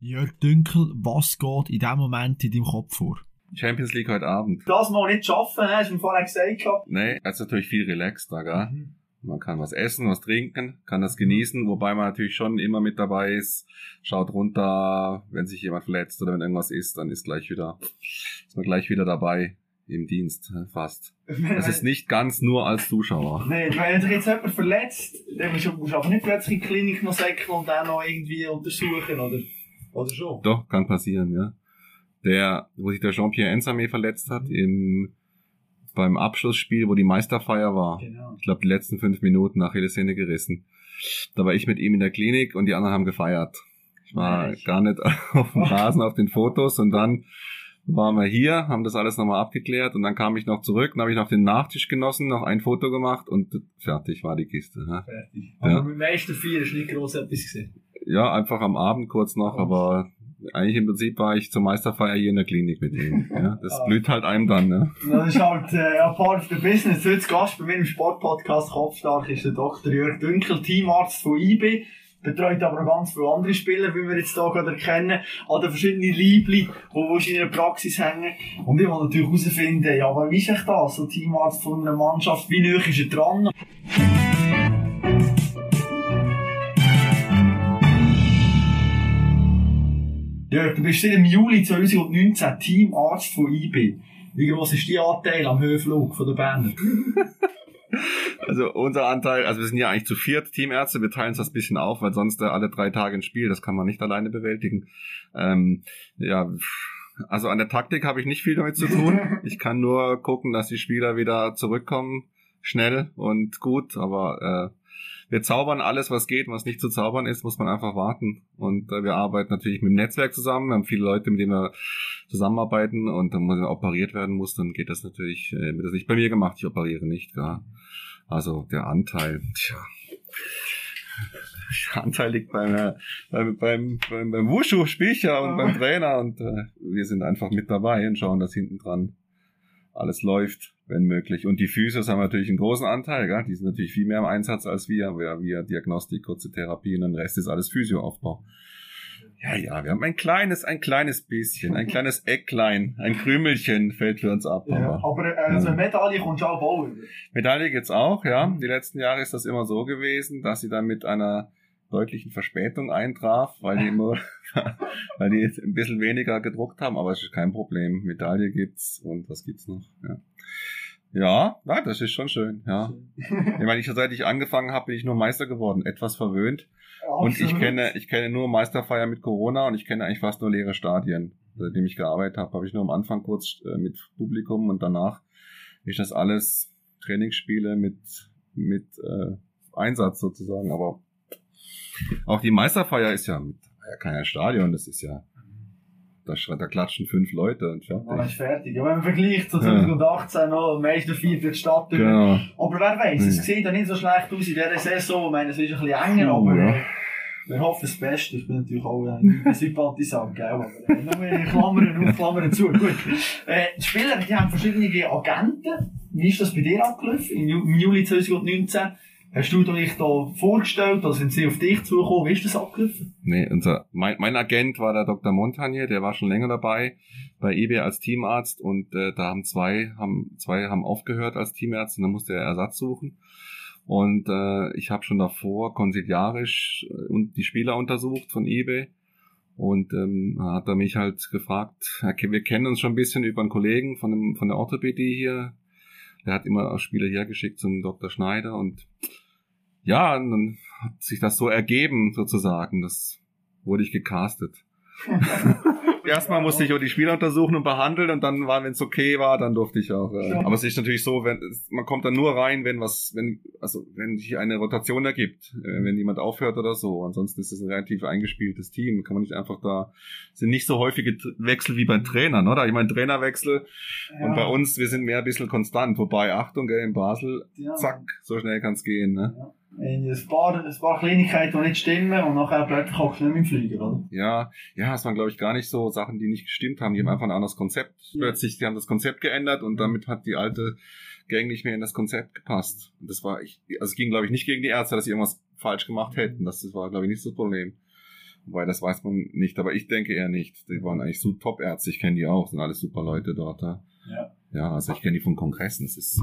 Jörg Dünkel, was geht in dem Moment in deinem Kopf vor? Champions League heute Abend. Das mal nicht schaffen, hast du mir vorher gesagt. Nee, es ist natürlich viel relaxter, gell? Mhm. Man kann was essen, was trinken, kann das genießen, wobei man natürlich schon immer mit dabei ist, schaut runter, wenn sich jemand verletzt oder wenn irgendwas ist, dann ist gleich wieder, ist man gleich wieder dabei im Dienst, äh, fast. Das ist nicht ganz nur als Zuschauer. Nee, wenn sich jetzt jemand verletzt, dann musst du aber nicht plötzlich in die Klinik noch säckeln und dann noch irgendwie untersuchen, oder? Oder schon? Doch, kann passieren, ja. Der, wo sich der Jean-Pierre Ensame verletzt hat, im, beim Abschlussspiel, wo die Meisterfeier war. Genau. Ich glaube, die letzten fünf Minuten nach jede Szene gerissen. Da war ich mit ihm in der Klinik und die anderen haben gefeiert. Ich war Nein. gar nicht auf dem Rasen auf den Fotos und dann waren wir hier, haben das alles nochmal abgeklärt und dann kam ich noch zurück, dann habe ich noch den Nachtisch genossen, noch ein Foto gemacht und fertig war die Kiste. Ja. Fertig. Aber ja. mit dem meisten vier ist nicht groß etwas gesehen. Ja, einfach am Abend kurz noch, oh. aber eigentlich im Prinzip war ich zur Meisterfeier hier in der Klinik mit ihm. Ja, das ah. blüht halt einem dann. Ne? Das ist halt äh, part of the business. Heute Gast bei mir im Sportpodcast Kopfstark ist der Dr. Jörg Dünkel, Teamarzt von IB betreut aber auch ganz viele andere Spieler, wie wir jetzt hier gerade erkennen, an den verschiedenen Liebli, die in ihrer Praxis hängen. Und ich will natürlich herausfinden, ja, wie ist ich das, so Teamarzt von einer Mannschaft, wie nah ist er dran? Ja, du bist seit dem Juli 2019 Teamarzt von IB. Wie groß ist dein Anteil am Höhenflug von der Berner? Also unser Anteil, also wir sind ja eigentlich zu viert Teamärzte, wir teilen uns das ein bisschen auf, weil sonst äh, alle drei Tage ein Spiel, das kann man nicht alleine bewältigen. Ähm, ja, also an der Taktik habe ich nicht viel damit zu tun. Ich kann nur gucken, dass die Spieler wieder zurückkommen, schnell und gut, aber äh, wir zaubern alles, was geht, was nicht zu zaubern ist, muss man einfach warten. Und äh, wir arbeiten natürlich mit dem Netzwerk zusammen. Wir haben viele Leute, mit denen wir zusammenarbeiten und dann muss operiert werden muss, dann geht das natürlich, äh, wird das nicht bei mir gemacht, ich operiere nicht, gar. Also der Anteil, tja. Der Anteil liegt beim, äh, beim, beim, beim, beim Wushu, Spiecher und beim Trainer und äh, wir sind einfach mit dabei und schauen, dass hinten dran alles läuft, wenn möglich. Und die Physios haben natürlich einen großen Anteil, gell? die sind natürlich viel mehr im Einsatz als wir. Wir, wir Diagnostik, kurze Therapie und den Rest ist alles Physioaufbau. Ja, ja, wir haben ein kleines, ein kleines bisschen, ein kleines Ecklein, ein Krümelchen fällt für uns ab. Ja, aber, aber äh, also ja. Medaille kommt schon auch. Medaille geht's auch, ja. Die letzten Jahre ist das immer so gewesen, dass sie dann mit einer deutlichen Verspätung eintraf, weil die immer, weil die ein bisschen weniger gedruckt haben, aber es ist kein Problem. Medaille gibt's und was gibt's noch, ja. Ja, na, das ist schon schön, ja. Ich meine, ich, seit ich angefangen habe, bin ich nur Meister geworden, etwas verwöhnt. Und ich kenne, ich kenne nur Meisterfeier mit Corona und ich kenne eigentlich fast nur leere Stadien. Seitdem ich gearbeitet habe, habe ich nur am Anfang kurz äh, mit Publikum und danach ist das alles Trainingsspiele mit, mit äh, Einsatz sozusagen. Aber auch die Meisterfeier ist ja mit ja, kein Stadion, das ist ja da, da klatschen fünf Leute und fertig. Man ist fertig. Ja, wenn man vergleicht zu 2018 ja. noch, meiste vier für die Stadt. Genau. Aber wer weiß, es sieht ja nicht so schlecht aus in dieser Saison. Ich meine, es ist ein bisschen enger, aber ja. Äh, wir hoffen das Beste. Ich bin natürlich auch ein Sympathisant, gell? Aber äh, nur Klammern und Klammern zu. Gut. Äh, die Spieler, die haben verschiedene Agenten. Wie ist das bei dir abgelaufen? Im Juli 2019 Hast du dich da vorgestellt, oder sind sie auf dich zugekommen? Wie ist das abgelaufen? Nee, unser, mein, mein Agent war der Dr. Montagne, der war schon länger dabei bei eBay als Teamarzt und äh, da haben zwei, haben zwei haben aufgehört als Teamärzte und dann musste er Ersatz suchen. Und äh, ich habe schon davor konsiliarisch äh, und die Spieler untersucht von eBay. Und ähm, hat er mich halt gefragt, wir kennen uns schon ein bisschen über einen Kollegen von, dem, von der Orthopädie hier, der hat immer Spieler hergeschickt zum Dr. Schneider und ja, und dann hat sich das so ergeben sozusagen. Das wurde ich gecastet. Erstmal musste ich auch die Spieler untersuchen und behandeln und dann war, wenn es okay war, dann durfte ich auch. Äh, aber es ist natürlich so, wenn man kommt dann nur rein, wenn was, wenn also wenn sich eine Rotation ergibt, äh, wenn jemand aufhört oder so. Ansonsten ist es ein relativ eingespieltes Team. Kann man nicht einfach da sind nicht so häufige Wechsel wie bei Trainern, oder? Ich meine Trainerwechsel ja. und bei uns wir sind mehr ein bisschen konstant. Wobei Achtung, gell, in Basel, ja. zack, so schnell kann es gehen. Ne? Ein paar, ein paar Kleinigkeiten, die nicht stimmen und nachher plötzlich hockst du nicht mehr im Flieger, oder? Ja, ja, es waren glaube ich gar nicht so Sachen, die nicht gestimmt haben. Die haben einfach ein anderes Konzept. Ja. Plötzlich, die haben das Konzept geändert und damit hat die alte Gang nicht mehr in das Konzept gepasst. Und das war, ich, also es ging glaube ich nicht gegen die Ärzte, dass sie irgendwas falsch gemacht hätten. Das, das war glaube ich nicht so das Problem. Wobei, das weiß man nicht, aber ich denke eher nicht. Die waren eigentlich so Top-Ärzte, ich kenne die auch, sind alles super Leute dort. Ja, ja also ich kenne die von Kongressen. Das ist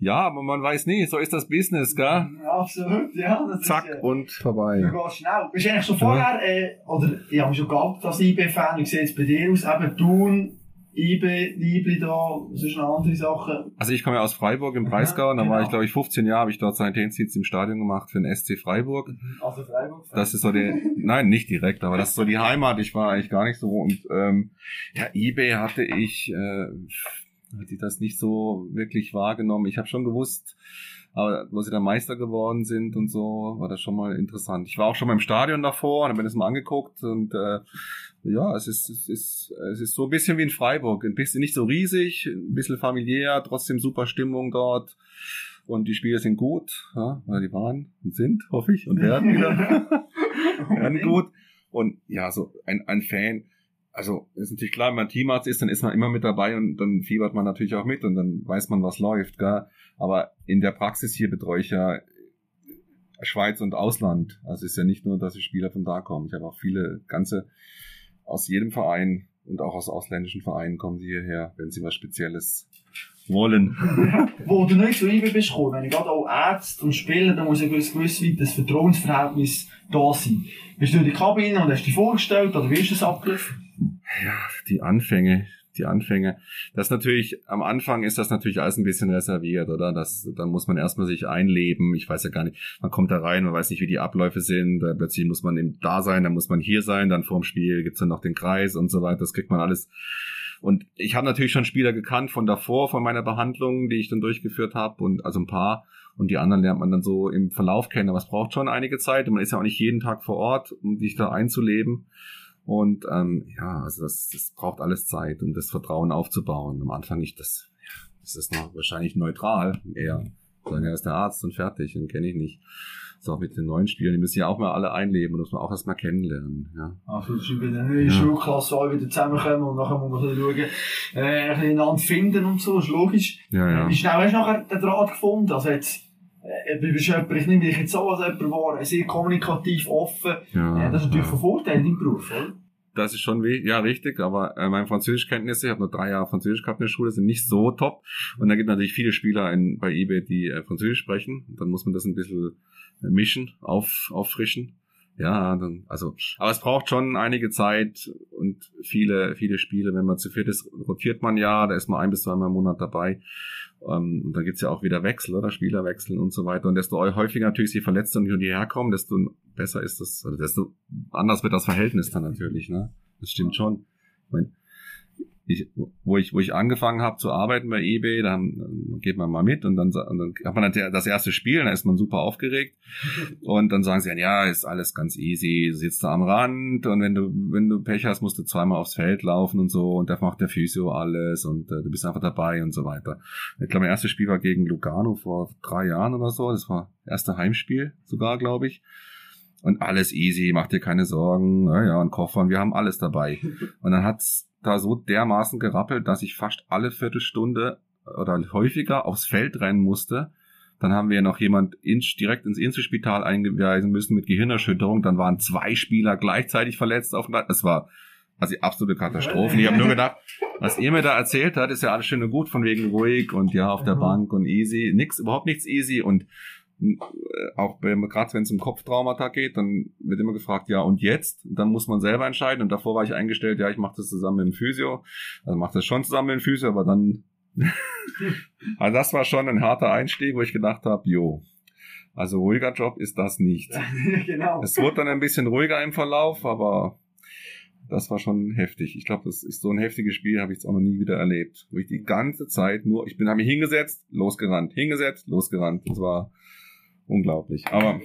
ja, aber man weiß nie, so ist das Business, gell? Ja, absolut, ja. Das Zack ist, äh, und vorbei. Du gehst schnell. Bist du eigentlich schon vorher, äh, oder ich habe mich schon gehabt als IB-Fan, wie sieht es bei dir aus? Eben Thun, IB, Liebli da, sonst noch andere Sachen? Also ich komme ja aus Freiburg im Breisgau, und da genau. war ich glaube ich 15 Jahre, habe ich dort Sanitätsdienst im Stadion gemacht für den SC Freiburg. Mhm. Also Freiburg? Das ist so die, nein, nicht direkt, aber das ist so die Heimat, ich war eigentlich gar nicht so und ähm, ja, IB hatte ich... Äh, hat die das nicht so wirklich wahrgenommen. Ich habe schon gewusst, aber wo sie dann Meister geworden sind und so, war das schon mal interessant. Ich war auch schon mal im Stadion davor und habe mir das mal angeguckt und äh, ja, es ist, es ist, es ist so ein bisschen wie in Freiburg. Ein bisschen nicht so riesig, ein bisschen familiär, trotzdem super Stimmung dort. Und die Spiele sind gut, ja, weil die waren und sind, hoffe ich, und werden wieder. werden gut. Und ja, so ein, ein Fan also ist natürlich klar, wenn man Teamarzt ist, dann ist man immer mit dabei und dann fiebert man natürlich auch mit und dann weiß man, was läuft, gell? Aber in der Praxis hier betreue ich ja Schweiz und Ausland. Also ist ja nicht nur, dass die Spieler von da kommen. Ich habe auch viele ganze aus jedem Verein und auch aus ausländischen Vereinen kommen sie hierher, wenn sie was Spezielles wollen. Wo du nicht so IB bist gekommen, wenn ich gerade auch Ärzte und Spieler, dann muss ein gewiss weit das Vertrauensverhältnis da sein. Bist du in die Kabine und hast dich vorgestellt oder wie ist das abgelaufen? ja, die Anfänge, die Anfänge. Das natürlich, am Anfang ist das natürlich alles ein bisschen reserviert, oder? Das, dann muss man erstmal sich einleben. Ich weiß ja gar nicht, man kommt da rein, man weiß nicht, wie die Abläufe sind. Plötzlich muss man eben da sein, dann muss man hier sein, dann vorm Spiel gibt's dann noch den Kreis und so weiter. Das kriegt man alles. Und ich habe natürlich schon Spieler gekannt von davor, von meiner Behandlung, die ich dann durchgeführt habe, und also ein paar. Und die anderen lernt man dann so im Verlauf kennen. Aber es braucht schon einige Zeit. Und man ist ja auch nicht jeden Tag vor Ort, um sich da einzuleben. Und ähm, ja, also das, das braucht alles Zeit, um das Vertrauen aufzubauen. Am Anfang nicht das, ja, ist das noch wahrscheinlich neutral, eher. Sagen, er ist der Arzt und fertig, den kenne ich nicht. So auch mit den neuen Spielern, die müssen ja auch mal alle einleben und muss man auch erstmal kennenlernen. Ja. Also das ist bei der neuen ja. Schulklasse alle wieder zusammenkommen und nachher muss man schauen, äh, ein bisschen finden und so, ist logisch. Ja, ja. Wie schnell hast du nachher den Draht gefunden? Also jetzt äh, bist jemand, ich nehme dich jetzt so als jemand wahr, sehr kommunikativ, offen. Ja, äh, das ist natürlich ja. von Vorteil in deinem Beruf, oder? Das ist schon weh, ja richtig, aber äh, meine Französischkenntnisse, ich habe nur drei Jahre Französisch gehabt in der Schule, sind nicht so top. Und da gibt natürlich viele Spieler in, bei eBay, die äh, Französisch sprechen. Dann muss man das ein bisschen äh, mischen, auf, auffrischen. Ja, dann, also, aber es braucht schon einige Zeit und viele, viele Spiele. Wenn man zu viert ist, rotiert man ja, da ist man ein bis zweimal im Monat dabei. Ähm, und dann gibt's ja auch wieder Wechsel, oder? Spieler wechseln und so weiter. Und desto häufiger natürlich die Verletzten und die herkommen, desto besser ist das, oder desto anders wird das Verhältnis dann natürlich, ne? Das stimmt schon. Ich mein, ich, wo ich, wo ich angefangen habe zu arbeiten bei eBay, dann geht man mal mit und dann, und dann hat man dann das erste Spiel, dann ist man super aufgeregt und dann sagen sie dann, ja, ist alles ganz easy, du sitzt da am Rand und wenn du, wenn du Pech hast, musst du zweimal aufs Feld laufen und so und da macht der Physio alles und äh, du bist einfach dabei und so weiter. Ich glaube, mein erstes Spiel war gegen Lugano vor drei Jahren oder so, das war erste Heimspiel sogar, glaube ich. Und alles easy, mach dir keine Sorgen, ja, ja, und Koffer, wir haben alles dabei. Und dann hat's da so dermaßen gerappelt, dass ich fast alle Viertelstunde oder häufiger aufs Feld rennen musste. Dann haben wir noch jemand ins, direkt ins Inselspital eingeweisen müssen mit Gehirnerschütterung. Dann waren zwei Spieler gleichzeitig verletzt auf dem Es war also absolute Katastrophe. Ich habe nur gedacht, was ihr mir da erzählt hat, ist ja alles schön und gut, von wegen ruhig und ja, auf der Bank und easy. Nix, überhaupt nichts easy. Und äh, auch gerade wenn es um Kopftraumata geht, dann wird immer gefragt, ja und jetzt? Dann muss man selber entscheiden. Und davor war ich eingestellt, ja, ich mache das zusammen mit dem Physio. Also mache das schon zusammen mit dem Physio, aber dann. also das war schon ein harter Einstieg, wo ich gedacht habe, jo. Also ruhiger Job ist das nicht. genau. Es wurde dann ein bisschen ruhiger im Verlauf, aber das war schon heftig. Ich glaube, das ist so ein heftiges Spiel, habe ich jetzt auch noch nie wieder erlebt. Wo ich die ganze Zeit nur, ich bin, habe mich hingesetzt, losgerannt, hingesetzt, losgerannt. Das war unglaublich. Aber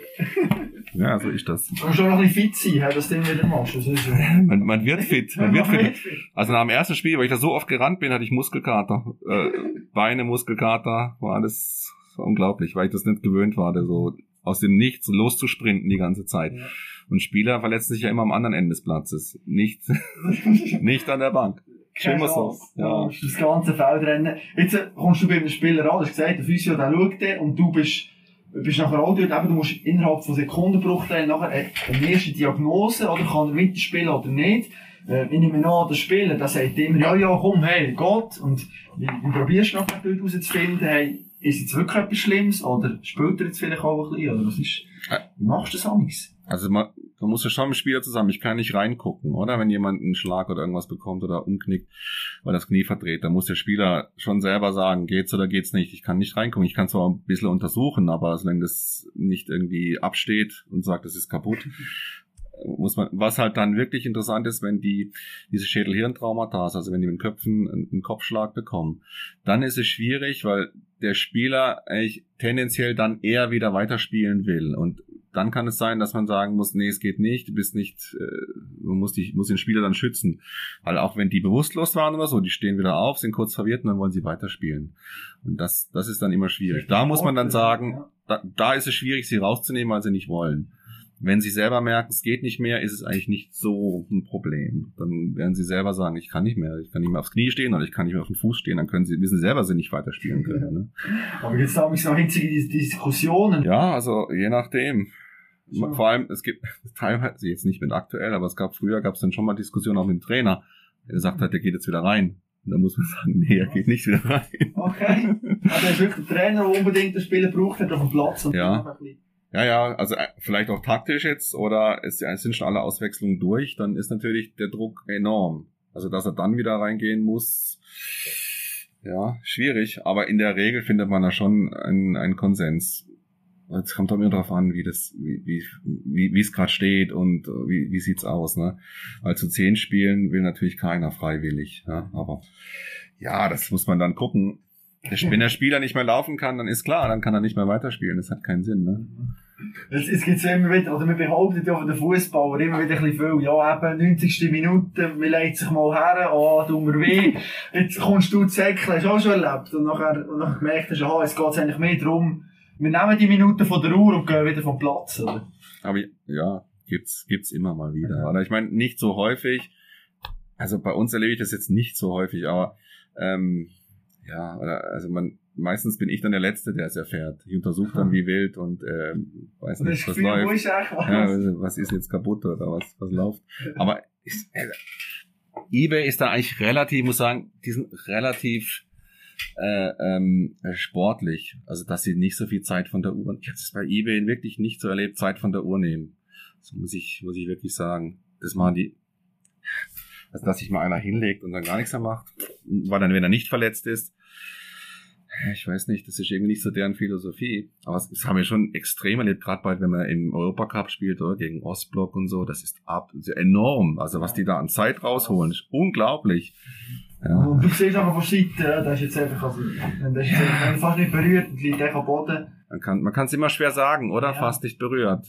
ja, so ist das. Du musst auch noch ein bisschen fit sein, dass du den wieder machst. Das ist man, man wird fit. Man wird fit. Also nach dem ersten Spiel, weil ich da so oft gerannt bin, hatte ich Muskelkater. Äh, Beine, Muskelkater, war alles unglaublich, weil ich das nicht gewöhnt war, so aus dem Nichts loszusprinten die ganze Zeit. Ja. Und Spieler verletzen sich ja immer am anderen Ende des Platzes. Nicht, nicht an der Bank. Was so. Ja. Das ganze Feld rennen. Jetzt kommst du bei einem Spieler an, du hast gesagt, der Physio, der schaut und du bist bist nachher auch dort, eben, du musst innerhalb von Sekundenbruchteilen nachher eine erste Diagnose, oder kann er weiterspielen oder nicht. Äh, ich nehme an, der Spieler, der sagt immer, ja, ja, komm, hey, geht. Und wie, wie probierst du nachher dort herauszufinden, hey, ist jetzt wirklich etwas Schlimmes, oder spielt er jetzt vielleicht auch ein bisschen, oder was ist, wie machst du das amigs? Also man, man muss ja schon mit dem Spieler zusammen, ich kann nicht reingucken, oder? Wenn jemand einen Schlag oder irgendwas bekommt oder umknickt, weil das Knie verdreht, dann muss der Spieler schon selber sagen, geht's oder geht's nicht. Ich kann nicht reingucken, ich kann zwar ein bisschen untersuchen, aber solange das nicht irgendwie absteht und sagt, das ist kaputt, muss man, was halt dann wirklich interessant ist, wenn die diese Schädelhirntraumata, also wenn die mit den Köpfen einen Kopfschlag bekommen, dann ist es schwierig, weil der Spieler eigentlich tendenziell dann eher wieder weiterspielen will und dann kann es sein, dass man sagen muss, nee, es geht nicht, du bist nicht, äh, man muss, dich, muss den Spieler dann schützen. Weil auch wenn die bewusstlos waren oder so, die stehen wieder auf, sind kurz verwirrt und dann wollen sie weiterspielen. Und das, das ist dann immer schwierig. Da muss man dann sagen, da, da ist es schwierig, sie rauszunehmen, weil sie nicht wollen. Wenn sie selber merken, es geht nicht mehr, ist es eigentlich nicht so ein Problem. Dann werden sie selber sagen, ich kann nicht mehr, ich kann nicht mehr aufs Knie stehen oder ich kann nicht mehr auf den Fuß stehen, dann können sie, wissen selber, sie nicht weiterspielen können. Ne? Aber jetzt habe ich so hitzige Diskussionen. Ja, also je nachdem. So. Vor allem, es gibt teilweise jetzt nicht mit aktuell, aber es gab früher gab es dann schon mal Diskussionen auch mit dem Trainer. Der sagt halt, der geht jetzt wieder rein. Und dann muss man sagen, nee, er geht nicht wieder rein. Okay. Also er ist wirklich der Trainer, der unbedingt den Spieler braucht, hat auf dem Platz. Und ja. Ja, ja, also äh, vielleicht auch taktisch jetzt oder es sind schon alle Auswechslungen durch, dann ist natürlich der Druck enorm. Also dass er dann wieder reingehen muss, ja, schwierig, aber in der Regel findet man da schon einen, einen Konsens. Es kommt auch immer darauf an, wie das, wie, wie, wie, es gerade steht und wie, wie sieht's aus, ne? Weil zu zehn Spielen will natürlich keiner freiwillig, ja? aber ja, das muss man dann gucken. Wenn der Spieler nicht mehr laufen kann, dann ist klar, dann kann er nicht mehr weiterspielen. Das hat keinen Sinn, ne? Es, es gibt ja immer wieder, oder man behauptet ja von den Fußballer immer wieder ein bisschen viel, ja, eben, 90. Minute, man legt sich mal her, ah, tut mir weh, jetzt kommst du zu Säckle, hast du auch schon erlebt, und nachher, und nachher gemerkt hast, aha, es geht eigentlich mehr darum, wir nehmen die Minuten von der Uhr und gehen wieder vom Platz, oder? Aber ja, gibt's, gibt's immer mal wieder. Oder ich meine, nicht so häufig. Also bei uns erlebe ich das jetzt nicht so häufig, aber ähm, ja, oder also man meistens bin ich dann der Letzte, der es erfährt. Ich untersuche dann wie wild und ähm, weiß nicht, was Gefühl, läuft. Ja, was ist jetzt kaputt oder was, was läuft. Aber ist, äh, eBay ist da eigentlich relativ, ich muss sagen, die sind relativ äh, ähm, sportlich. Also, dass sie nicht so viel Zeit von der Uhr, ich habe es bei eBay wirklich nicht so erlebt, Zeit von der Uhr nehmen. Das muss ich, muss ich wirklich sagen. Das machen die, also, dass sich mal einer hinlegt und dann gar nichts mehr macht, weil dann, wenn er nicht verletzt ist, ich weiß nicht, das ist irgendwie nicht so deren Philosophie. Aber das haben wir schon extrem erlebt, gerade bald, wenn man im Europacup spielt oder gegen Ostblock und so. Das ist ab, das ist enorm. Also was die da an Zeit rausholen, ist unglaublich. Ja. Und du siehst einfach von Seite, der ist jetzt einfach, also, der ist jetzt ja. fast nicht berührt und liegt einfach am Boden. Man kann, man kann es immer schwer sagen, oder? Ja. Fast nicht berührt.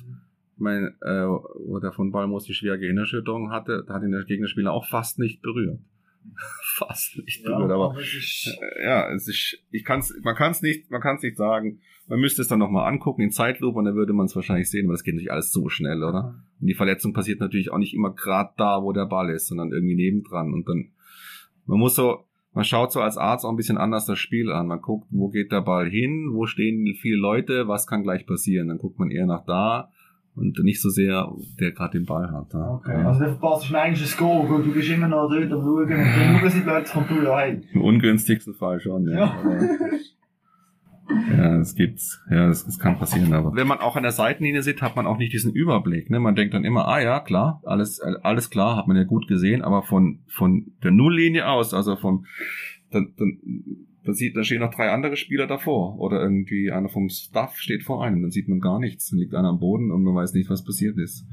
Ich meine, äh, wo der von Balmos die schwere Gehirnerschütterung hatte, da hat ihn der Gegnerspieler auch fast nicht berührt. fast nicht ja, berührt, aber, aber ist, äh, ja, es ist, ich kann's, man kann es nicht, man kann es nicht sagen. Man müsste es dann nochmal angucken in Zeitlupe und dann würde man es wahrscheinlich sehen, aber das geht nicht alles so schnell, oder? Und die Verletzung passiert natürlich auch nicht immer gerade da, wo der Ball ist, sondern irgendwie nebendran und dann man muss so, man schaut so als Arzt auch ein bisschen anders das Spiel an. Man guckt, wo geht der Ball hin, wo stehen viele Leute, was kann gleich passieren. Dann guckt man eher nach da und nicht so sehr, der gerade den Ball hat. Ja. Okay, also der verpasst du eigentlich ein Goal, weil du bist immer noch dort am Schauen und dann sie plötzlich kommt du ja heim. Im ungünstigsten Fall schon, ja. ja. Ja, es gibt's. Ja, das, das kann passieren, aber wenn man auch an der Seitenlinie sieht, hat man auch nicht diesen Überblick. Ne? Man denkt dann immer, ah ja, klar, alles, alles klar, hat man ja gut gesehen, aber von, von der Nulllinie aus, also von, dann, dann, dann sieht, da stehen noch drei andere Spieler davor. Oder irgendwie einer vom Staff steht vor einem, dann sieht man gar nichts. Dann liegt einer am Boden und man weiß nicht, was passiert ist.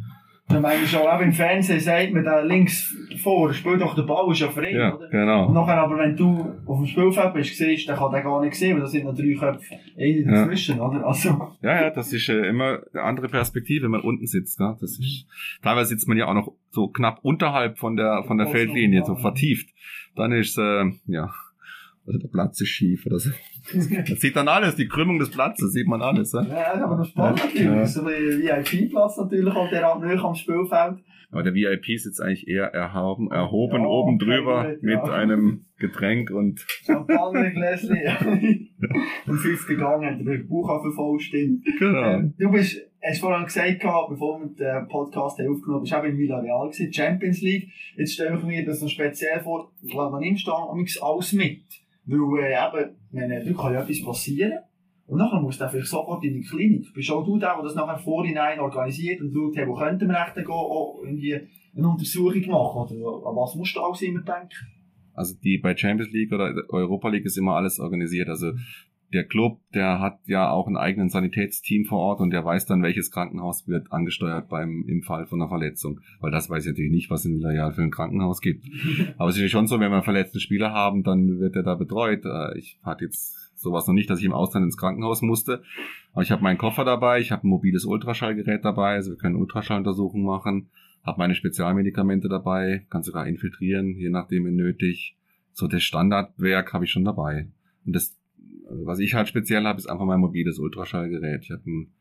Dann meine schon, auch im Fernsehen sagt man da links vor, spiel doch den Ball, ist ja frei, ja, oder? genau. Und nachher aber, wenn du auf dem Spielfeld bist, siehst, dann kann der gar nicht sehen, weil da sind noch drei Köpfe ja. dazwischen, oder? Also. Ja, ja, das ist äh, immer eine andere Perspektive, wenn man unten sitzt, ne? Das ist, teilweise sitzt man ja auch noch so knapp unterhalb von der, von der Feldlinie, so vertieft. Dann ist, äh, ja, also der Platz ist schief oder so. Das sieht dann alles, die Krümmung des Platzes, sieht man alles. Ja, ja aber das spannend natürlich. Ja. So ein VIP-Platz natürlich, auch der näher am Spielfeld. Aber der VIP sitzt eigentlich eher erhaben, erhoben Ja, oben drüber mit ja. einem Getränk und Champagnergläschen. Und fünf gegangen, hat der Bauch vervollständigt. genau. Ähm, du bist, hast vorhin gesagt, gehabt, bevor wir den Podcast haben aufgenommen haben, bist du eben in Villarreal gewesen, Champions League. Jetzt stelle ich mir das so speziell vor, weil man nimmst da alles mit. Weil, äh, eben, du kann ja etwas passieren. Und nachher musst du vielleicht sofort in die Klinik. Bist auch du der, der das nachher vorhinein organisiert und schaut, hey, wo könnten wir echt gehen, auch irgendwie eine Untersuchung machen? Oder an was musst du alles immer denken? Also die bei Champions League oder Europa League ist immer alles organisiert. Also der Club, der hat ja auch einen eigenen Sanitätsteam vor Ort und der weiß dann, welches Krankenhaus wird angesteuert beim im Fall von einer Verletzung. Weil das weiß ich natürlich nicht, was in Villarreal für ein Krankenhaus gibt. Aber es ist ja schon so, wenn wir einen verletzten Spieler haben, dann wird er da betreut. Äh, Ich hatte jetzt sowas noch nicht, dass ich im Ausland ins Krankenhaus musste. Aber ich habe meinen Koffer dabei, ich habe ein mobiles Ultraschallgerät dabei, also wir können Ultraschalluntersuchungen machen, habe meine Spezialmedikamente dabei, kann sogar infiltrieren, je nachdem wenn nötig. So das Standardwerk habe ich schon dabei. Und das, also was ich halt speziell habe, ist einfach mein mobiles Ultraschallgerät. Ich habe ein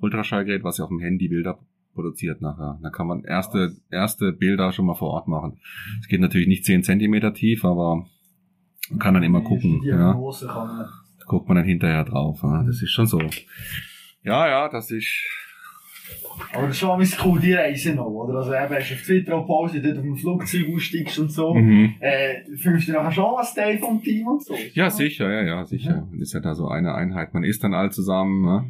Ultraschallgerät, was ja auf dem Handy Bilder produziert nachher. Da kann man erste, erste Bilder schon mal vor Ort machen. Es geht natürlich nicht 10 Zentimeter tief, aber man kann dann immer gucken. Ja. Da guckt man dann hinterher drauf. Ja. Das ist schon so. Ja, ja, das ist. Aber das ist schon ein cool, die Reise noch, oder? Also eben, hast du auf Twitter auch Pause, dort auf dem Flugzeug aussteigst und so. Mhm. Äh, fühlst du dich nachher schon als Teil vom Team und so? Ja, sicher, ja, ja, sicher. Das ist ja da so eine Einheit. Man isst dann all zusammen, ne?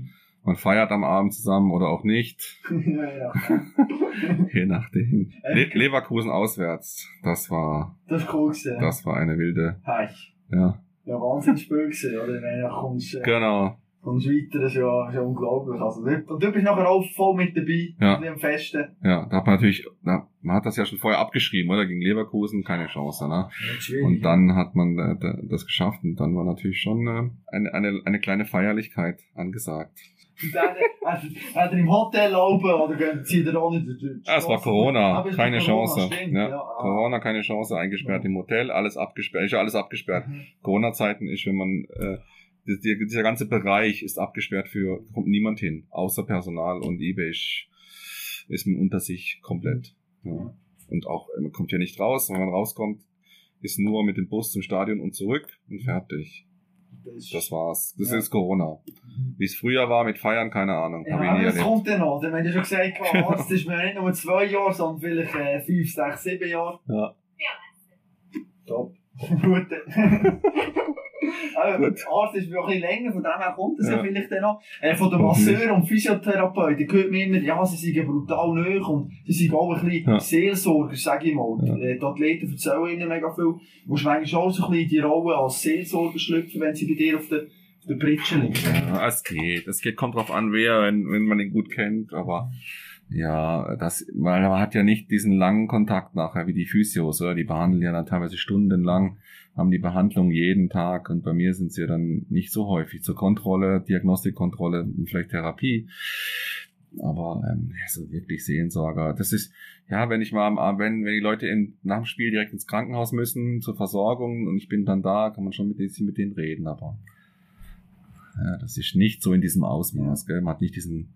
man feiert am Abend zusammen oder auch nicht, ja, ja. je nachdem. Le Leverkusen auswärts, das war, Das ist cool gewesen. das war eine wilde, Hey. ja, Ja, Wahnsinnsspiel gewesen, oder? Wenn du kommst, äh, genau. Weiter, das ist ja, ist ja unglaublich. Also, und du bist nachher auch voll mit dabei, Ja. bisschen am Festen. Ja, da hat man natürlich, na, man hat das ja schon vorher abgeschrieben, oder? Gegen Leverkusen keine Chance, ne? Und dann hat man äh, da- das geschafft und dann war natürlich schon äh, eine, eine, eine kleine Feierlichkeit angesagt. Und dann, hat, er im Hotel oben, oder gehen- zieht er auch nicht durch es war? Corona, keine Corona, Chance. Stimmt, ja, ja. Corona, keine Chance, eingesperrt Ja. im Hotel, alles abgesperrt, ist ja alles abgesperrt. Mhm. Corona-Zeiten ist, wenn man, äh, dieser ganze Bereich ist abgesperrt für, kommt niemand hin, außer Personal und eBay ist, ist man unter sich komplett. Ja. Und auch, man kommt ja nicht raus, wenn man rauskommt, ist nur mit dem Bus zum Stadion und zurück und fertig. Das, war's. Das Ja. ist Corona. Wie es früher war mit Feiern, keine Ahnung. Ja, aber das kommt dann noch. Dann haben wir schon gesagt, der Arzt ist mir nicht nur zwei Jahre, sondern vielleicht äh, fünf, sechs, sieben Jahre. Ja. Top. Gut. Der Arzt ist bisschen länger, von dem her kommt das ja, Ja. vielleicht dann noch. Äh, von den Masseuren und Physiotherapeuten hört man immer, ja, sie sind brutal nöch und sie sind auch ein bisschen Ja. Seelsorger, sag ich mal. Ja. Äh, Die Athleten erzählen ihnen mega viel. Du musst manchmal auch so ein bisschen die Rolle als Seelsorger schlüpfen, wenn sie bei dir auf der, der Pritsche liegen. Ja, es geht. Es geht, kommt drauf an, wer, wenn, wenn man ihn gut kennt, aber ja, das, weil man hat ja nicht diesen langen Kontakt nachher wie die Physios, oder? Die behandeln ja dann teilweise stundenlang, haben die Behandlung jeden Tag und bei mir sind sie ja dann nicht so häufig zur Kontrolle, Diagnostikkontrolle und vielleicht Therapie. Aber ähm, so wirklich Sehensorger. Das ist, ja, wenn ich mal am wenn, wenn die Leute in, nach dem Spiel direkt ins Krankenhaus müssen zur Versorgung und ich bin dann da, kann man schon mit, denen- mit denen reden, aber ja, das ist nicht so in diesem Ausmaß, gell? Man hat nicht diesen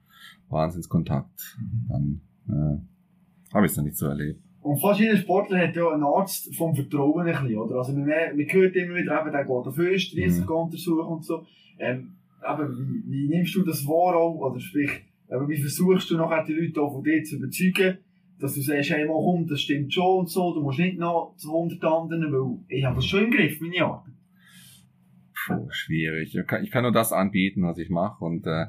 Wahnsinnskontakt. Dann äh, habe ich es noch nicht so erlebt. Und fast jeder Sportler hat ja einen Arzt vom Vertrauen ein bisschen, oder? Also, man, man hört immer wieder, eben, der geht auf Österreich, Mhm. untersuchen und so. Ähm, aber wie, wie nimmst du das wahr auch? Oder sprich, aber wie versuchst du nachher die Leute auch von dir zu überzeugen, dass du sagst, hey, mal komm, das stimmt schon und so, du musst nicht noch zu 100 anderen, weil ich habe das schon im Griff, meine Arbeit. Puh, schwierig. Ich kann, ich kann nur das anbieten, was ich mache. Und äh,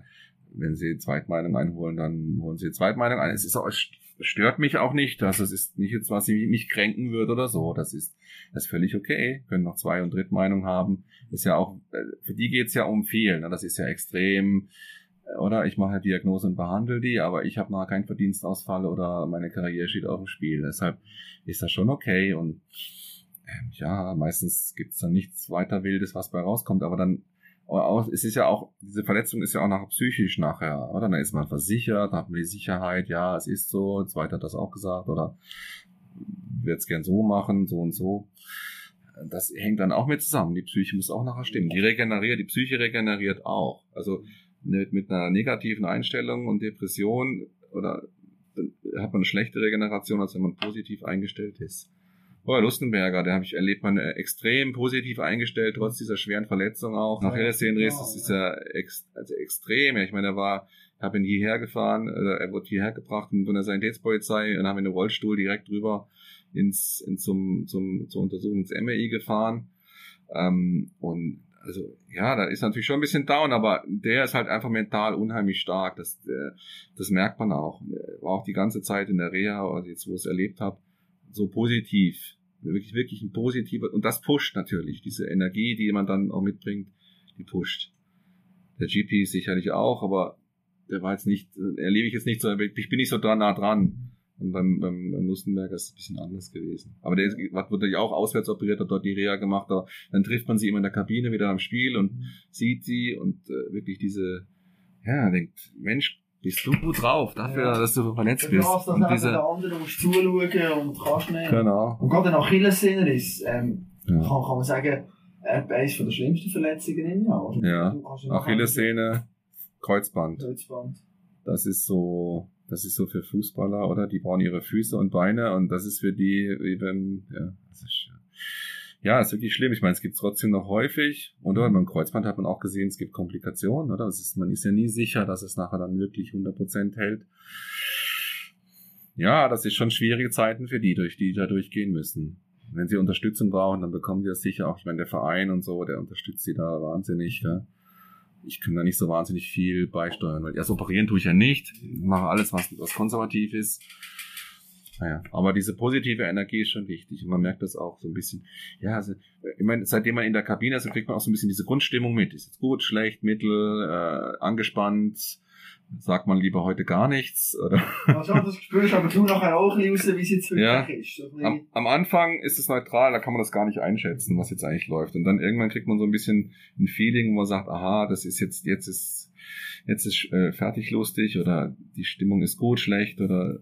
wenn Sie Zweitmeinung einholen, dann holen Sie Zweitmeinung ein. Es ist auch, stört mich auch nicht. Es ist nicht jetzt, was ich mich kränken würde oder so. Das ist, das ist völlig okay. Können noch Zwei- und Drittmeinung haben. Ist ja auch, äh, für die geht's ja um viel. Ne? Das ist ja extrem, äh, oder? Ich mache Diagnose und behandle die, aber ich habe nachher keinen Verdienstausfall oder meine Karriere steht auf dem Spiel. Deshalb ist das schon okay und ähm, ja, meistens gibt's dann nichts weiter Wildes, was bei rauskommt, aber dann aber es ist ja auch, diese Verletzung ist ja auch nachher psychisch nachher, oder? Dann ist man versichert, hat man die Sicherheit, ja, es ist so, zweiter hat das auch gesagt, oder wird's gern so machen, so und so. Das hängt dann auch mit zusammen. Die Psyche muss auch nachher stimmen. Die regeneriert, die Psyche regeneriert auch. Also mit, mit einer negativen Einstellung und Depression oder hat man eine schlechte Regeneration, als wenn man positiv eingestellt ist. Boah, Lustenberger, der habe ich erlebt, man äh, extrem positiv eingestellt, trotz dieser schweren Verletzung auch. Nach Helleseen-Riss, das ist ja ex, also extrem. Ich meine, er war, ich habe ihn hierher gefahren, äh, er wurde hierher gebracht von der Sanitätspolizei und haben ihn in den Rollstuhl direkt drüber ins, in zum, zum, zur Untersuchung ins MRI gefahren. Ähm, und also ja, da ist natürlich schon ein bisschen down, aber der ist halt einfach mental unheimlich stark. Das, äh, das merkt man auch. War auch die ganze Zeit in der Reha, also jetzt wo ich es erlebt habe, so positiv. Wirklich, wirklich ein positiver, und das pusht natürlich, diese Energie, die man dann auch mitbringt, die pusht. Der GP sicherlich auch, aber der war jetzt nicht, erlebe ich jetzt nicht so, ich bin nicht so da nah dran. Und beim, beim, beim Lustenberger ist es ein bisschen anders gewesen. Aber der wird natürlich auch auswärts operiert, hat dort die Reha gemacht, aber dann trifft man sie immer in der Kabine wieder am Spiel und mhm. sieht sie und äh, wirklich diese, ja, denkt, Mensch, bist du gut drauf, dafür, ja. dass du verletzt bist. Du hast und diese... der andere, musst zuschauen und kannst nicht. Genau. Und gerade nach Achillessehneris, ähm, ja. kann, kann man sagen, eines von der schlimmsten Verletzungen im Jahr. Ja, Achillessehne, Kreuzband. Kreuzband. Das ist so, das ist so für Fußballer, oder? Die brauchen ihre Füße und Beine und das ist für die eben, ja, das ist, ja, ist wirklich schlimm. Ich meine, es gibt trotzdem noch häufig, oder? Beim Kreuzband hat man auch gesehen, es gibt Komplikationen, oder? Ist, man ist ja nie sicher, dass es nachher dann wirklich 100% hält. Ja, das ist schon schwierige Zeiten für die, durch die da durchgehen müssen. Wenn sie Unterstützung brauchen, dann bekommen sie das sicher auch. Ich meine, der Verein und so, der unterstützt sie da wahnsinnig, ja ich kann da nicht so wahnsinnig viel beisteuern, weil erst operieren tue ich ja nicht. Ich mache alles, was, was konservativ ist. Naja, aber diese positive Energie ist schon wichtig und man merkt das auch so ein bisschen. Ja, also, ich meine, seitdem man in der Kabine ist, kriegt man auch so ein bisschen diese Grundstimmung mit. Ist jetzt gut, schlecht, mittel, äh, angespannt, sagt man lieber heute gar nichts. Oder? Also das spürst aber du nachher auch raus, wie es jetzt wirklich ja. ist. Am, am, Anfang ist es neutral, da kann man das gar nicht einschätzen, was jetzt eigentlich läuft. Und dann irgendwann kriegt man so ein bisschen ein Feeling, wo man sagt, aha, das ist jetzt, jetzt ist, jetzt ist äh, fertig lustig oder die Stimmung ist gut, schlecht oder